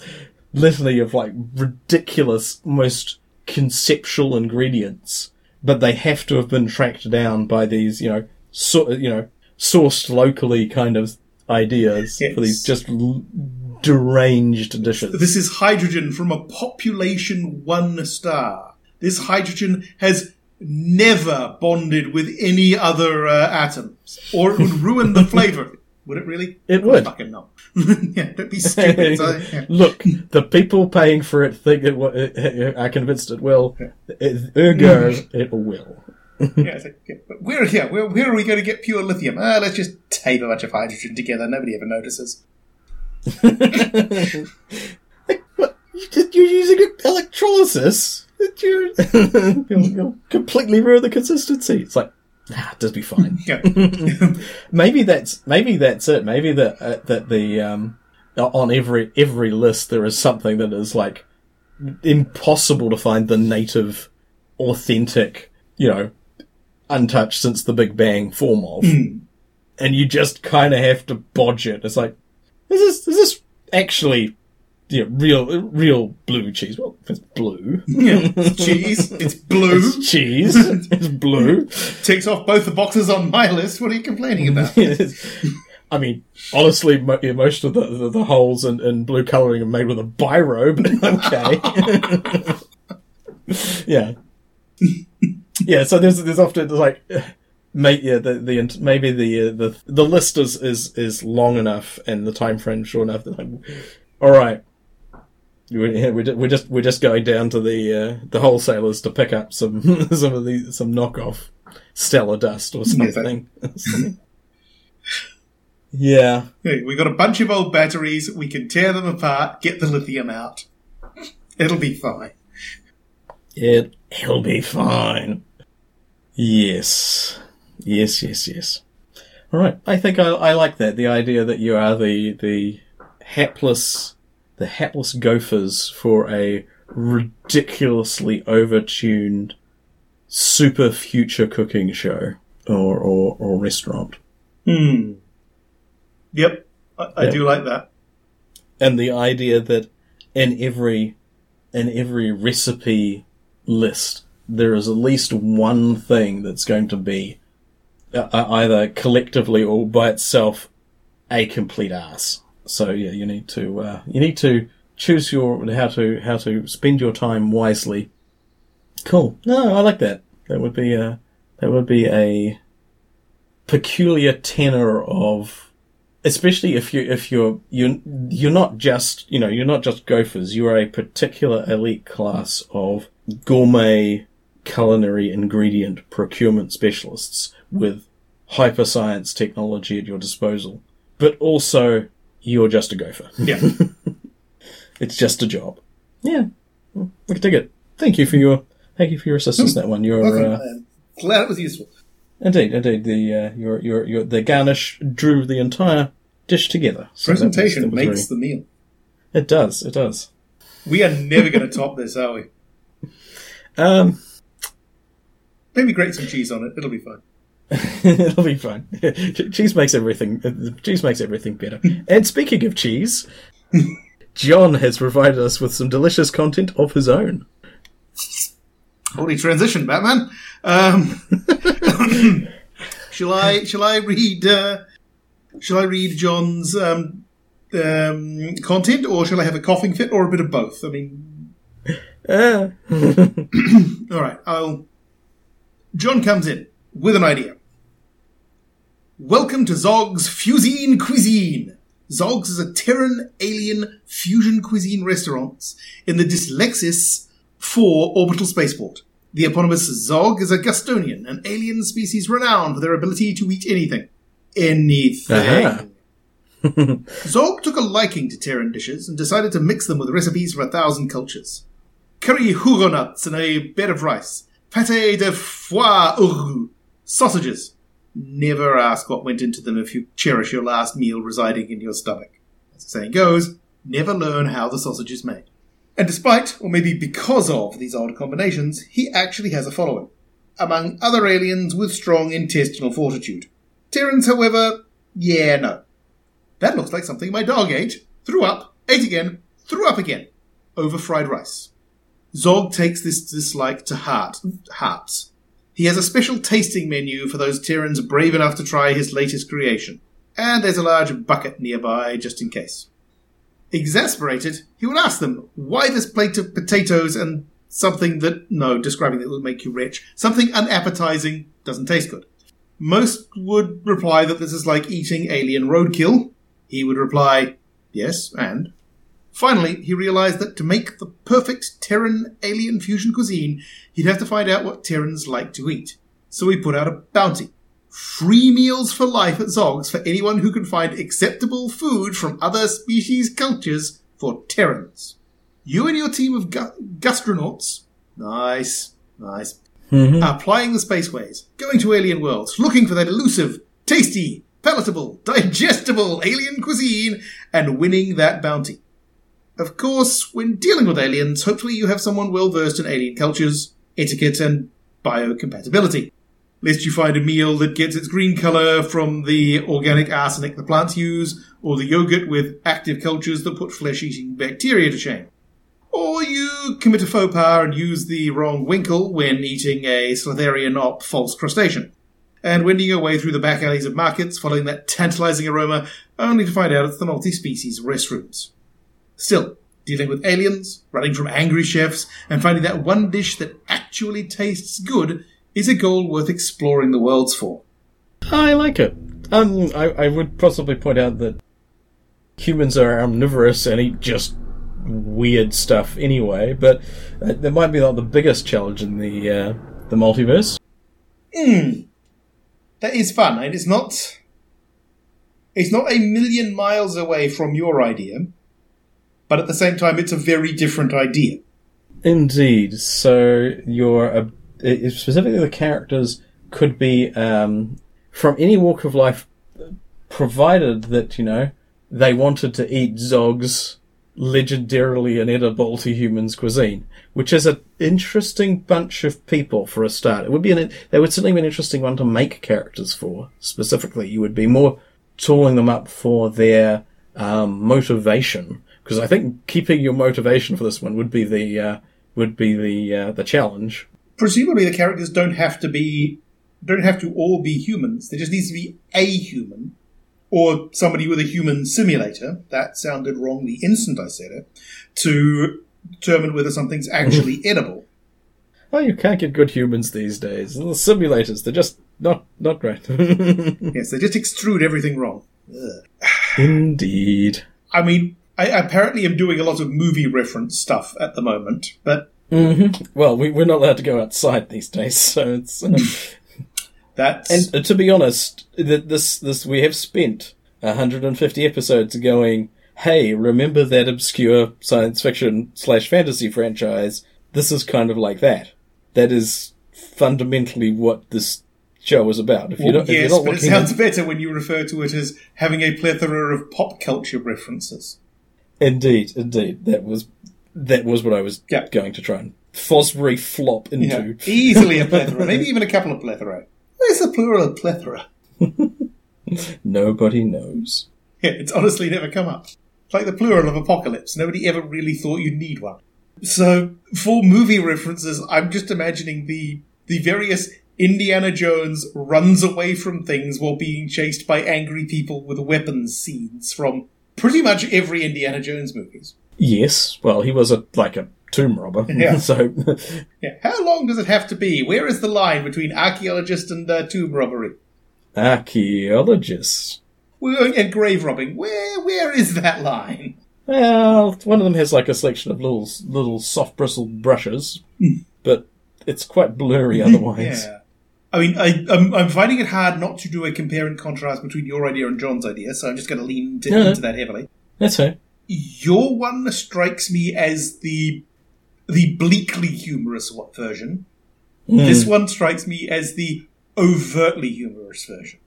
S3: litany of like ridiculous most conceptual ingredients but they have to have been tracked down by these, you know, so, you know, sourced locally kind of ideas for these just l- deranged dishes.
S2: This is hydrogen from a population one star. This hydrogen has never bonded with any other uh, atoms, or it would ruin the flavor. Would it really?
S3: It would.
S2: Fucking no. yeah, don't be stupid. So, yeah.
S3: Look, the people paying for it think it uh, are convinced it will. Ergo, it will.
S2: yeah, it's like, yeah, but where, yeah, where, where are we going to get pure lithium? Ah, let's just tape a bunch of hydrogen together. Nobody ever notices.
S3: What? You- You're using electrolysis? You'll, you'll completely ruin the consistency. It's like, ah, does be fine.
S2: Yeah.
S3: maybe that's maybe that's it. Maybe that uh, that the um on every every list there is something that is like impossible to find the native, authentic, you know, untouched since the Big Bang form of, and you just kind of have to bodge it. It's like, is this is this actually? Know, real, real blue cheese. Well, it's blue,
S2: yeah. It's cheese. It's blue.
S3: it's cheese. it's blue.
S2: Ticks off both the boxes on my list. What are you complaining about?
S3: I mean, honestly, mo- yeah, most of the, the, the holes in, in blue colouring are made with a biro, but okay. yeah. Yeah, so there's, there's often, there's like, May, yeah, the, the maybe the uh, the the list is, is is long enough and the time frame short enough. That like, all right, yeah, we're ju- we're just we're just going down to the uh, the wholesalers to pick up some some of the some knockoff stellar dust or something. yeah,
S2: Hey, we got a bunch of old batteries. We can tear them apart, get the lithium out. It'll be fine.
S3: it it'll be fine. Yes, yes, yes, yes. All right, I think I, I like that. The idea that you are the the hapless the hapless gophers for a ridiculously overtuned super future cooking show or or, or restaurant.
S2: Hmm. Yep, I, I
S3: Yeah.
S2: do like that.
S3: and the idea that in every in every recipe list there is at least one thing that's going to be uh, either collectively or by itself a complete ass. So yeah, you need to uh, you need to choose your how to how to spend your time wisely. Cool. No, I like that. That would be a that would be a peculiar tenor of especially if you if you're you're you're not just you know you're not just gophers you're a particular elite class of gourmet culinary ingredient procurement specialists with hyper science technology at your disposal but also you're just a gopher
S2: Yeah.
S3: it's just a job yeah I can dig it thank you for your thank you for your assistance in that one you're
S2: Welcome.
S3: uh,
S2: glad it was useful.
S3: indeed indeed the uh, your your your the garnish drew the entire dish together So that was-
S2: Presentation
S3: that was
S2: makes
S3: very-
S2: the meal.
S3: It does. It does.
S2: We are never going to top this, are we?
S3: Um,
S2: Maybe grate some cheese on it. It'll be fine.
S3: it'll be fine. cheese makes everything. uh, Cheese makes everything better. and speaking of cheese, John has provided us with some delicious content of his own.
S2: Holy transition, Batman. Um, shall I? Shall I read? Uh, shall I read John's um, um, content, or shall I have a coughing fit, or a bit of both? I mean,
S3: Ah.
S2: all right. I'll. John comes in with an idea. Welcome to Zog's Fusine Cuisine. Zog's is a Terran alien fusion cuisine restaurant in the Dyslexis 4 orbital spaceport. The eponymous Zog is a Gustonian, an alien species renowned for their ability to eat anything. Anything.
S3: Aha.
S2: Zog took a liking to Terran dishes and decided to mix them with recipes from a thousand cultures. Curry hugonuts and a bed of rice. Pate de foie urgu. Sausages. Never ask what went into them if you cherish your last meal residing in your stomach. As the saying goes, never learn how the sausage is made. And despite, or maybe because of, these odd combinations, he actually has a following. Among other aliens with strong intestinal fortitude. Terrans, however, yeah, no. That looks like something my dog ate, threw up, ate again, threw up again, over fried rice. Zog takes this dislike to heart. Heart. He has a special tasting menu for those Terrans brave enough to try his latest creation. And there's a large bucket nearby just in case. Exasperated, he would ask them, why this plate of potatoes and something that, no, describing it will make you rich, something unappetizing doesn't taste good. Most would reply that this is like eating alien roadkill. He would reply, yes, and. Finally, he realized that to make the perfect Terran alien fusion cuisine, he'd have to find out what Terrans like to eat. So he put out a bounty. Free meals for life at Zog's for anyone who can find acceptable food from other species cultures for Terrans. You and your team of gu- gastronauts, nice, nice, mm-hmm. are plying the spaceways, going to alien worlds, looking for that elusive, tasty, palatable, digestible alien cuisine, and winning that bounty. Of course, when dealing with aliens, hopefully you have someone well versed in alien cultures, etiquette, and biocompatibility. Lest you find a meal that gets its green colour from the organic arsenic the plants use, or the yogurt with active cultures that put flesh eating bacteria to shame. Or you commit a faux pas and use the wrong winkle when eating a Slitherian op false crustacean. And wending your way through the back alleys of markets following that tantalizing aroma, only to find out it's the multi species restrooms. Still, dealing with aliens, running from angry chefs, and finding that one dish that actually tastes good is a goal worth exploring the worlds for.
S3: I like it. Um, I, I would possibly point out that humans are omnivorous and eat just weird stuff anyway, but uh, that might be not the biggest challenge in the uh, the multiverse.
S2: Mm. That is fun, and it's not. It's not a million miles away from your idea, but at the same time, it's a very different idea.
S3: Indeed. So your uh, specifically the characters could be um, from any walk of life, provided that you know they wanted to eat Zog's legendarily inedible to humans cuisine, which is an interesting bunch of people for a start. It would be an they would certainly be an interesting one to make characters for. Specifically, you would be more tooling them up for their um, motivation because I think keeping your motivation for this one would be the uh, would be the uh, the challenge.
S2: Presumably, the characters don't have to be don't have to all be humans. There just needs to be a human or somebody with a human simulator. That sounded wrong the instant I said it. To determine whether something's actually edible.
S3: Oh, you can't get good humans these days. The simulators, they're just not not great.
S2: Yes, they just extrude everything wrong. Ugh.
S3: Indeed.
S2: I mean, I apparently am doing a lot of movie reference stuff at the moment, but
S3: hmm Well, we, we're not allowed to go outside these days, so it's. Uh,
S2: that's
S3: and uh, to be honest, th- this this we have spent 150 episodes going. Hey, remember that obscure science fiction slash fantasy franchise? This is kind of like that. That is fundamentally what this show is about. If you
S2: well,
S3: if
S2: yes,
S3: you're not
S2: but it sounds
S3: at,
S2: better when you refer to it as having a plethora of pop culture references.
S3: Indeed, indeed, that was that was what I was
S2: Yeah.
S3: going to try and Fosbury flop into.
S2: Yeah, easily a plethora, maybe even a couple of plethora. Where's the plural of plethora?
S3: Nobody knows.
S2: Yeah, it's honestly never come up. It's like the plural of apocalypse. Nobody ever really thought you'd need one. So, for movie references, I'm just imagining the the various Indiana Jones runs away from things while being chased by angry people with weapons scenes from pretty much every Indiana Jones movies.
S3: Yes, well, he was a like a tomb robber.
S2: Yeah.
S3: so
S2: Yeah, how long does it have to be? Where is the line between archaeologist and uh, tomb robbery?
S3: archaeologists.
S2: And grave robbing? Where where is that line?
S3: Well, one of them has like a selection of little little soft bristled brushes, but it's quite blurry otherwise.
S2: Yeah. I mean, I, I'm, I'm finding it hard not to do a compare and contrast between your idea and John's idea, so I'm just going to lean into,
S3: No,
S2: into that heavily.
S3: That's right.
S2: Your one strikes me as the the bleakly humorous version.
S3: Hmm.
S2: This one strikes me as the overtly humorous version.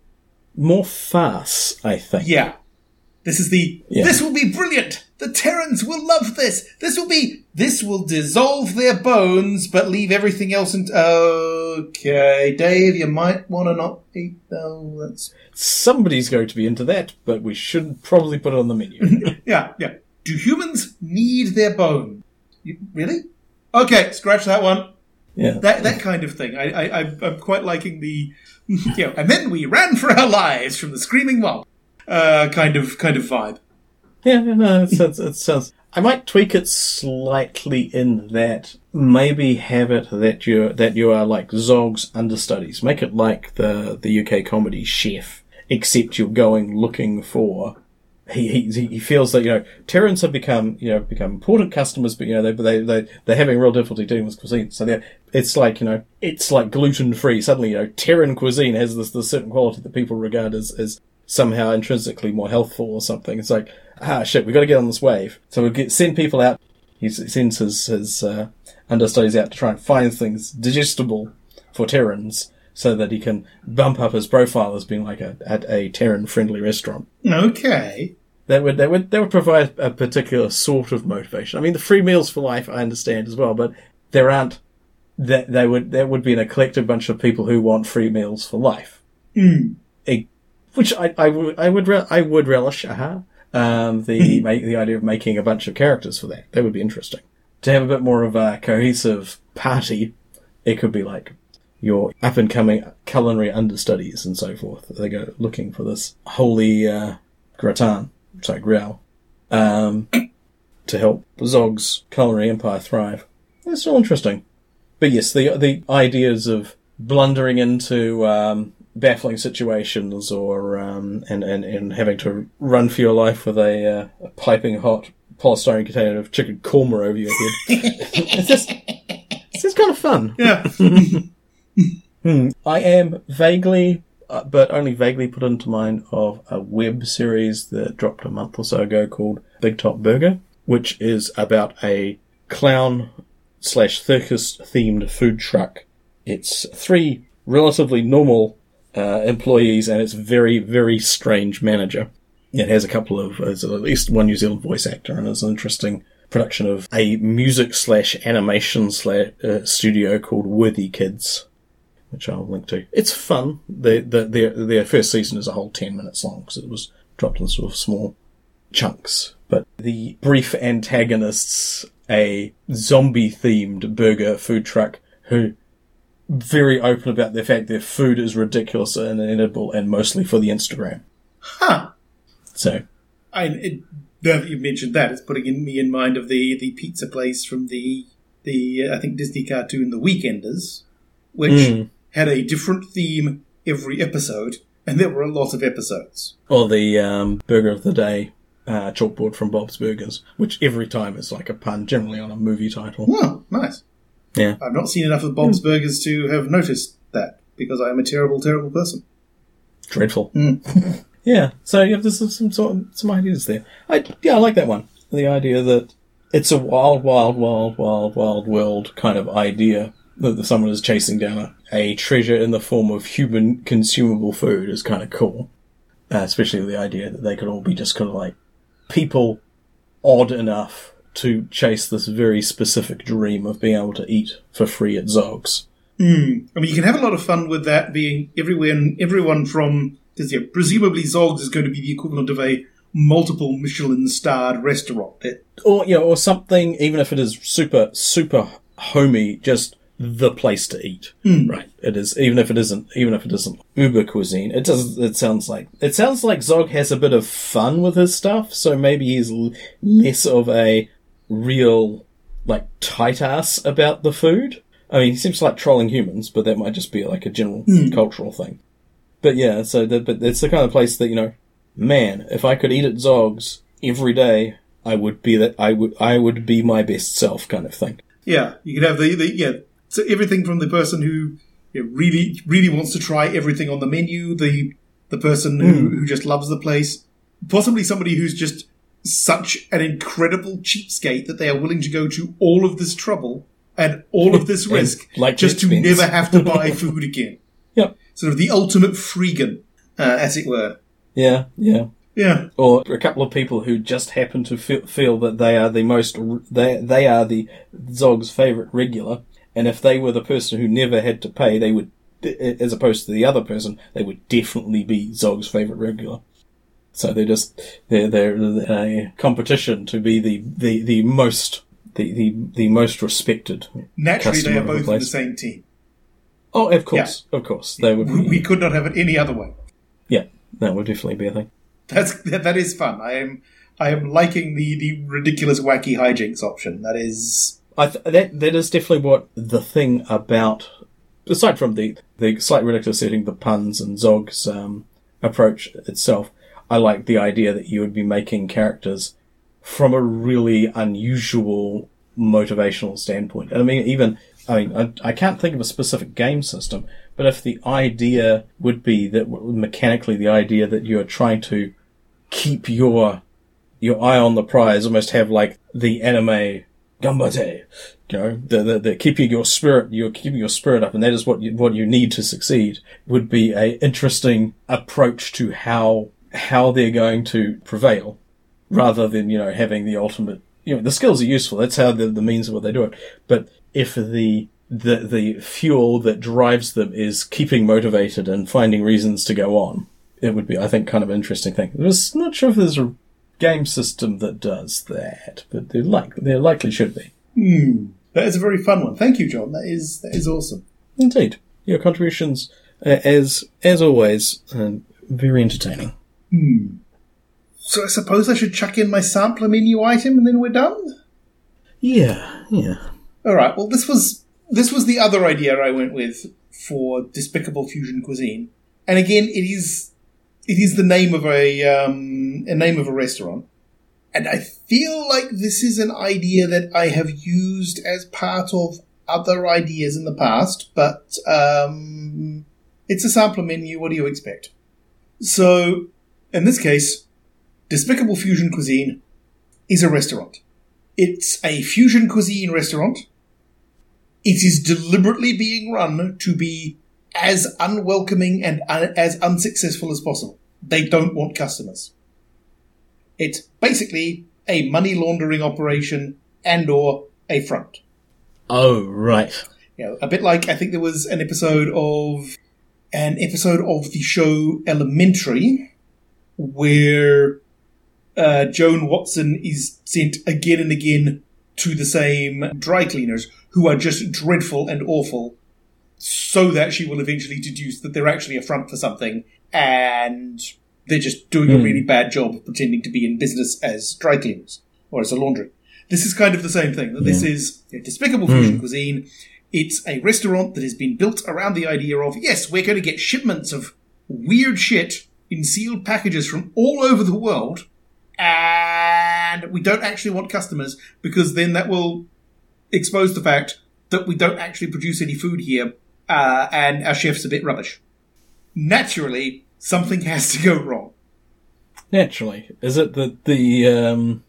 S3: More farce, I think.
S2: Yeah. This is the.
S3: Yeah.
S2: This will be brilliant. The Terrans will love this. This will be. This will dissolve their bones, but leave everything else in. Okay, Dave, you might want to not eat. That's.
S3: Somebody's going to be into that, but we should probably put it on the menu.
S2: Yeah, yeah. Do humans need their bone? You, really? Okay, scratch that one.
S3: yeah.
S2: That that kind of thing. I, I I'm- I'm quite liking the. You know, and then we ran for our lives from the screaming mob. Uh, kind of kind of vibe.
S3: Yeah, no, no, it sounds, it sounds. I might tweak it slightly in that maybe have it that you that you are like Zog's understudies. Make it like the the UK comedy Chef, except you're going looking for. He, he he feels that you know Terrans have become you know become important customers, but you know they they they they're having real difficulty dealing with cuisine. So it's like you know it's like gluten free. Suddenly you know Terran cuisine has this this certain quality that people regard as as somehow intrinsically more healthful or something. It's like, ah, shit, we've got to get on this wave. So we get send people out. He sends his, his uh, understudies out to try and find things digestible for Terrans so that he can bump up his profile as being like a, at a Terran friendly restaurant.
S2: Okay.
S3: That would, that would, that would provide a particular sort of motivation. I mean, the free meals for life, I understand as well, but there aren't, that they would, there would be an eclectic bunch of people who want free meals for life
S2: Hmm.
S3: a, which I, I would I would re- I would relish. Aha. Um, the make, the idea of making a bunch of characters for that that would be interesting. To have a bit more of a cohesive party, it could be like your up and coming culinary understudies and so forth. They go looking for this holy uh, gratin, sorry grail, um, to help Zog's culinary empire thrive. It's all interesting. But yes, the the ideas of blundering into um, baffling situations or um, and, and and having to run for your life with a, uh, a piping hot polystyrene container of chicken korma over your head. it's just it's just kind of fun.
S2: Yeah.
S3: I am vaguely, uh, but only vaguely put into mind of a web series that dropped a month or so ago called Big Top Burger, which is about a clown slash circus themed food truck. It's three relatively normal uh, employees and its very, very strange manager. It has a couple of, at least one New Zealand voice actor and it's an interesting production of a music slash animation slash uh, studio called Worthy Kids which I'll link to. It's fun. The, the, their, their first season is a whole 10 minutes long because it was dropped in sort of small chunks. But the brief antagonists, a zombie themed burger food truck who very open about the fact their food is ridiculous and inedible and mostly for the Instagram.
S2: Huh.
S3: So,
S2: I, it, now that you mentioned that, it's putting in, me in mind of the, the pizza place from the, the uh, I think, Disney cartoon The Weekenders, which
S3: Mm.
S2: had a different theme every episode, and there were a lot of episodes.
S3: or the um, burger of the day uh, chalkboard from Bob's Burgers, which every time is like a pun, generally on a movie title.
S2: Oh, nice.
S3: Yeah.
S2: I've not seen enough of Bob's Burgers to have noticed that, because I am a terrible, terrible person.
S3: dreadful.
S2: Mm.
S3: yeah, so yeah, there's some some sort of, some ideas there. I yeah, I like that one. The idea that it's a wild, wild, wild, wild, wild world kind of idea that someone is chasing down a, a treasure in the form of human consumable food is kind of cool. Uh, especially the idea that they could all be just kind of like people odd enough to chase this very specific dream of being able to eat for free at Zog's.
S2: Mm. I mean, you can have a lot of fun with that being everywhere, and everyone from, because yeah, presumably Zog's is going to be the equivalent of a multiple Michelin starred restaurant. That,
S3: or you know, or something. Even if it is super super homey, just the place to eat. Right. It is even if it isn't even if it isn't Uber cuisine. It does. It sounds like it sounds like Zog has a bit of fun with his stuff. So maybe he's less of a real like tight ass about the food. I mean, he seems to like trolling humans, but that might just be like a general hmm. cultural thing. But yeah, so that, but it's the kind of place that you know, man, if I could eat at Zog's every day, I would be that I would I would be my best self kind of thing.
S2: yeah, you can have the, the yeah, so everything from the person who you know, really really wants to try everything on the menu, the the person who, hmm. who just loves the place, possibly somebody who's just such an incredible cheapskate that they are willing to go to all of this trouble and all of this risk
S3: like
S2: just to
S3: expense.
S2: never have to buy food again.
S3: Yep.
S2: Sort of the ultimate freegan, uh, as it were.
S3: Yeah, yeah.
S2: Yeah.
S3: Or a couple of people who just happen to feel, feel that they are the most they they are the Zog's favorite regular, and if they were the person who never had to pay, they would, as opposed to the other person, they would definitely be Zog's favorite regular. So they're just they're they're a competition to be the the, the most the, the the most respected.
S2: Naturally, they are
S3: of the
S2: both in the same team.
S3: Oh, of course, of course, they would.
S2: We,
S3: Be,
S2: we could not have it any other way.
S3: yeah, that would definitely be a thing.
S2: That's that, that is fun. I am I am liking the the ridiculous wacky hijinks option. That is
S3: I th- that that is definitely what the thing about, aside from the the slight ridiculous setting, the puns and Zog's um, approach itself. I like the idea that you would be making characters from a really unusual motivational standpoint. And I mean, even I mean, I, I can't think of a specific game system, but if the idea would be that mechanically, the idea that you are trying to keep your your eye on the prize, almost have like the anime gambate, you know, the, the, the keeping your spirit, you're keeping your spirit up, and that is what you, what you need to succeed, would be a interesting approach to how, how they're going to prevail, rather than, you know, having the ultimate, you know, the skills are useful, that's how the, the means of what they do it, but if the, the, the fuel that drives them is keeping motivated and finding reasons to go on, it would be, I think, kind of an interesting thing. I'm not sure if there's a game system that does that, but there like there likely should be.
S2: hmm. That is a very fun one. Thank you, John. That is that is awesome.
S3: Indeed, your contributions, uh, as as always, uh, very entertaining.
S2: So I suppose I should chuck in my sampler menu item and then we're done.
S3: Yeah, yeah.
S2: All right. Well, this was this was the other idea I went with for Despicable Fusion Cuisine, And again, it is it is the name of a um, a name of a restaurant. And I feel like this is an idea that I have used as part of other ideas in the past, but um, it's a sampler menu. What do you expect? So, in this case, Despicable Fusion Cuisine is a restaurant. It's a fusion cuisine restaurant. It is deliberately being run to be as unwelcoming and un- as unsuccessful as possible. They don't want customers. It's basically a money laundering operation and or a front.
S3: Oh, right.
S2: You know, a bit like I think there was an episode of an episode of the show Elementary where uh, Joan Watson is sent again and again to the same dry cleaners who are just dreadful and awful so that she will eventually deduce that they're actually a front for something and they're just doing a really bad job of pretending to be in business as dry cleaners or as a laundry. This is kind of the same thing. That this is a despicable fusion cuisine. It's a restaurant that has been built around the idea of yes, we're going to get shipments of weird shit in sealed packages from all over the world, and we don't actually want customers because then that will expose the fact that we don't actually produce any food here, uh, and our chef's a bit rubbish. Naturally, something has to go wrong.
S3: Naturally, is it that the um,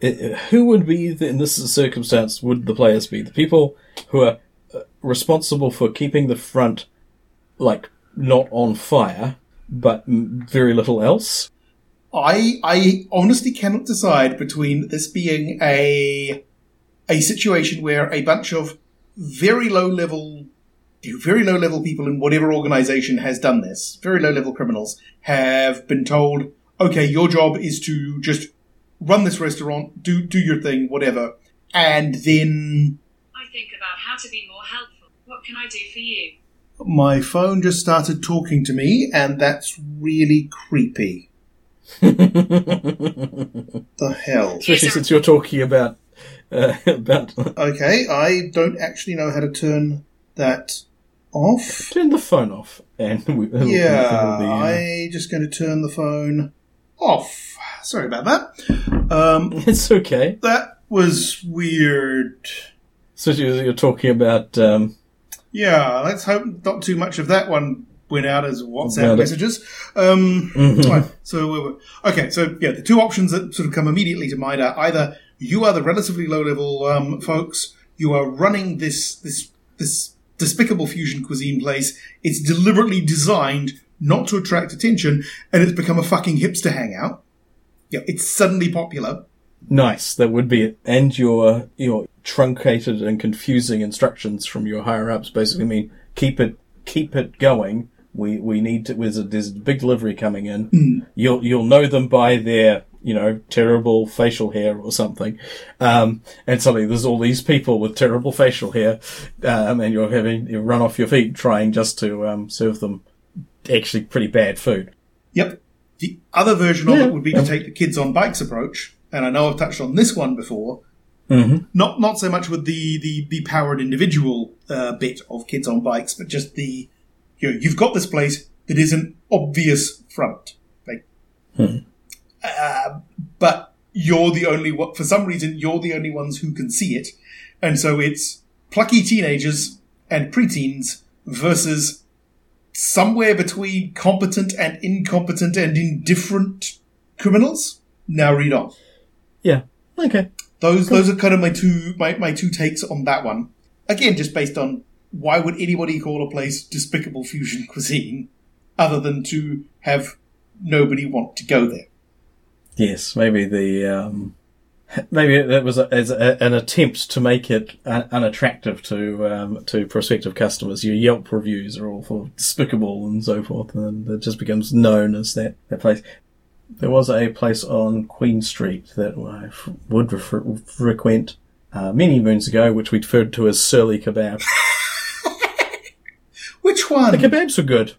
S3: it, who would be the, in this circumstance? Would the players be the people who are uh, responsible for keeping the front like not on fire, but very little else?
S2: I I honestly cannot decide between this being a a situation where a bunch of very low level very low level people in whatever organization has done this, very low level criminals, have been told, okay, your job is to just run this restaurant, do do your thing, whatever, and then
S4: I think about how to be more helpful. What can I do for you?
S2: My phone just started talking to me, and that's really creepy. The hell.
S3: Especially since you're talking about uh, about
S2: Okay, I don't actually know how to turn that off.
S3: turn the phone off, and we,
S2: Yeah,
S3: it'll be, uh,
S2: I just going to turn the phone off. Sorry about that. Um,
S3: it's okay.
S2: that was weird.
S3: So you're, you're talking about um,
S2: Yeah, let's hope not too much of that one went out as WhatsApp
S3: Got
S2: messages. Um,
S3: Mhm.
S2: fine. So okay, so yeah, the two options that sort of come immediately to mind are either you are the relatively low level um, folks, you are running this this this despicable fusion cuisine place. It's deliberately designed not to attract attention, and it's become a fucking hipster hangout. Yeah, it's suddenly popular.
S3: Nice, that would be it. And your your truncated and confusing instructions from your higher ups basically mean keep it keep it going. We we need to. There's a, there's a big delivery coming in. You'll you'll know them by their you know terrible facial hair or something. Um, and suddenly there's all these people with terrible facial hair, um, and you're having you run off your feet trying just to um, serve them actually pretty bad food.
S2: Yep. The other version of
S3: Yeah.
S2: it would be to take the kids on bikes approach, and I know I've touched on this one before.
S3: Mm-hmm.
S2: Not not so much with the the, the powered individual uh, bit of kids on bikes, but just the you know, you've got this place that is an obvious front, like, uh, but you're the only one. For some reason, you're the only ones who can see it, and so it's plucky teenagers and preteens versus somewhere between competent and incompetent and indifferent criminals. Now read on.
S3: Yeah. Okay.
S2: Those those are kind of my two my, my two takes on that one. Again, just based on why would anybody call a place despicable fusion cuisine other than to have nobody want to go there?
S3: Yes, maybe the um, maybe that was a, as a, an attempt to make it un- unattractive to um, to prospective customers. Your Yelp reviews are all for despicable and so forth, and it just becomes known as that that place. There was a place on Queen Street that I f- would refer- frequent uh, many moons ago, which we referred to as Surly Kebab.
S2: Which one?
S3: the kebabs were good.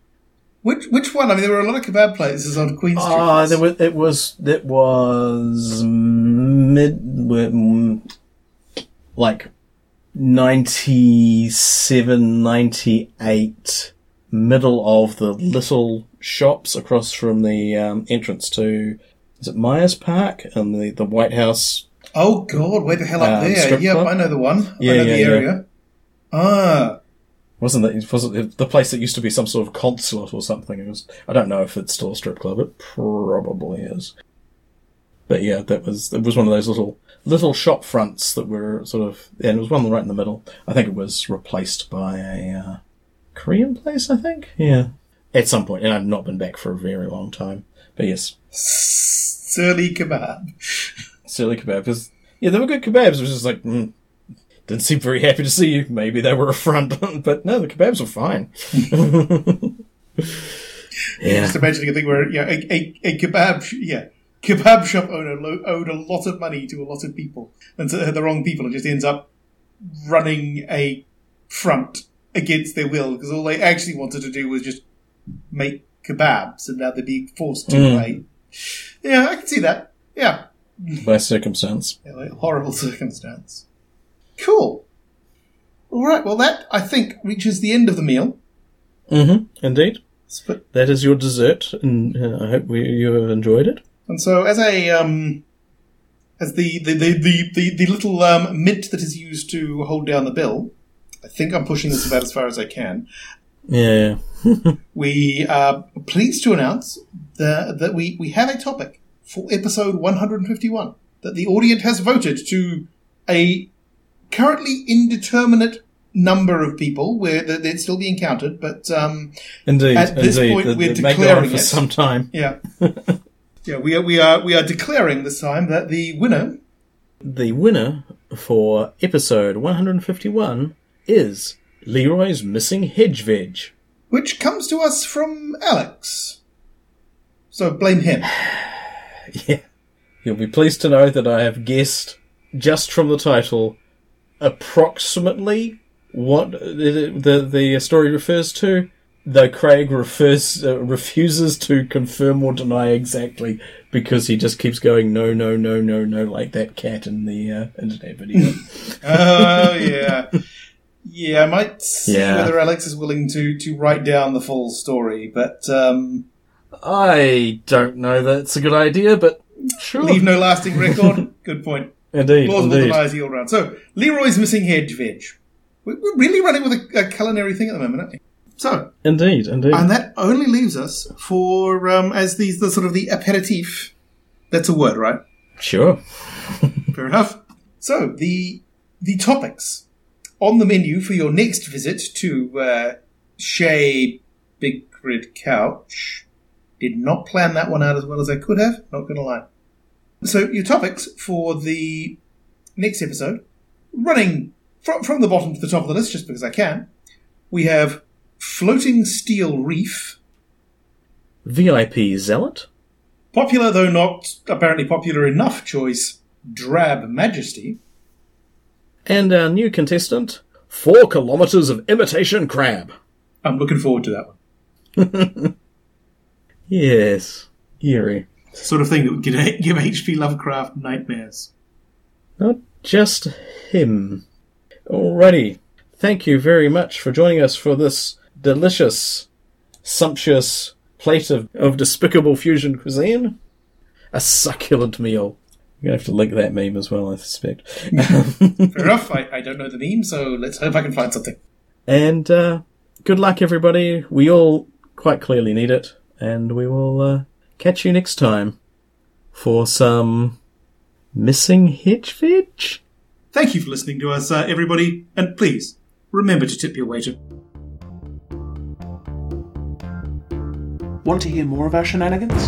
S2: Which which one? I mean, there were a lot of kebab places on Queen Street.
S3: Ah, there was it was it was mid mm, like 97, 98 middle of the little shops across from the um, entrance to is it Myers Park and the the White House.
S2: Oh God, where the hell up
S3: Um,
S2: there? Yep,
S3: club?
S2: I know the one.
S3: Yeah,
S2: I know
S3: yeah,
S2: the
S3: yeah.
S2: area. Ah,
S3: Wasn't that wasn't it the place that used to be some sort of consulate or something? It was. I don't know if it's still a strip club. It probably is. But yeah, that was it was one of those little little shop fronts that were sort of and it was one right in the middle. I think it was replaced by a uh, Korean place. I think yeah, at some point, and I've not been back for a very long time. But yes,
S2: Surly kebab.
S3: silly kebab. 'cause, yeah, they were good kebabs. It was just like mm, didn't seem very happy to see you. Maybe they were a front, but no, the kebabs were fine. yeah.
S2: Just imagining a thing where yeah, a, a, a kebab, yeah, kebab shop owner lo- owed a lot of money to a lot of people, and to the wrong people, and just ends up running a front against their will because all they actually wanted to do was just make kebabs, and now they're being forced to.
S3: Mm.
S2: Right? Yeah, I can see that. Yeah,
S3: by circumstance.
S2: Yeah, like, horrible circumstance. Cool. All right. Well, that I think reaches the end of the meal.
S3: Mm-hmm. Indeed.
S2: But
S3: That is your dessert, and uh, I hope we, you have enjoyed it.
S2: And so, as a um, as the the, the, the, the the little um, mint that is used to hold down the bill, I think I'm pushing this about as far as I can.
S3: Yeah.
S2: We are pleased to announce that that we we have a topic for episode 151 that the audience has voted to a currently indeterminate number of people where that it's still being counted, but um,
S3: Indeed.
S2: At this
S3: indeed.
S2: point,
S3: It-
S2: we're
S3: may
S2: declaring
S3: for
S2: it.
S3: some time.
S2: yeah. Yeah, we are, we are we are declaring this time that the winner
S3: The winner for episode 151 is Leroy's Missing Hedge Veg.
S2: which comes to us from Alex. So blame him.
S3: Yeah. You'll be pleased to know that I have guessed, just from the title, approximately what the the, the story refers to. Though Craig refers uh, refuses to confirm or deny exactly because he just keeps going no no no no no like that cat in the uh, internet video.
S2: Oh yeah, yeah. I might see
S3: Yeah.
S2: whether Alex is willing to to write down the full story, but um,
S3: I don't know that's a good idea, but sure.
S2: leave no lasting record. Good point.
S3: indeed,
S2: Plausible
S3: indeed.
S2: denies all round. So Leroy's missing hedge veg. We- We're really running with a, a culinary thing at the moment, aren't we? So,
S3: Indeed, indeed.
S2: and that only leaves us for um, as these the sort of the aperitif. That's a word, right?
S3: Sure.
S2: Fair enough. So the the topics on the menu for your next visit to uh, Chez Big Red Couch. Did not plan that one out as well as I could have. Not going to lie. So your topics for the next episode, running from from the bottom to the top of the list, just because I can. We have floating steel reef.
S3: VIP Zealot.
S2: Popular though not apparently popular enough choice. Drab Majesty.
S3: And our new contestant, Four Kilometres of Imitation Crab.
S2: I'm looking forward to that one.
S3: Yes. Eerie.
S2: sort of thing that would give, give H.P. Lovecraft nightmares.
S3: Not just him. Alrighty. Thank you very much for joining us for this delicious, sumptuous plate of, of despicable fusion cuisine. A succulent meal. You're gonna have to link that meme as well, I suspect.
S2: Fair enough. I, I don't know the meme, so let's hope I can find something.
S3: and uh, good luck, everybody. We all quite clearly need it, and we will uh, catch you next time for some missing hedge veg.
S2: Thank you for listening to us, uh, everybody, and please remember to tip your waiter.
S1: Want to hear more of our shenanigans?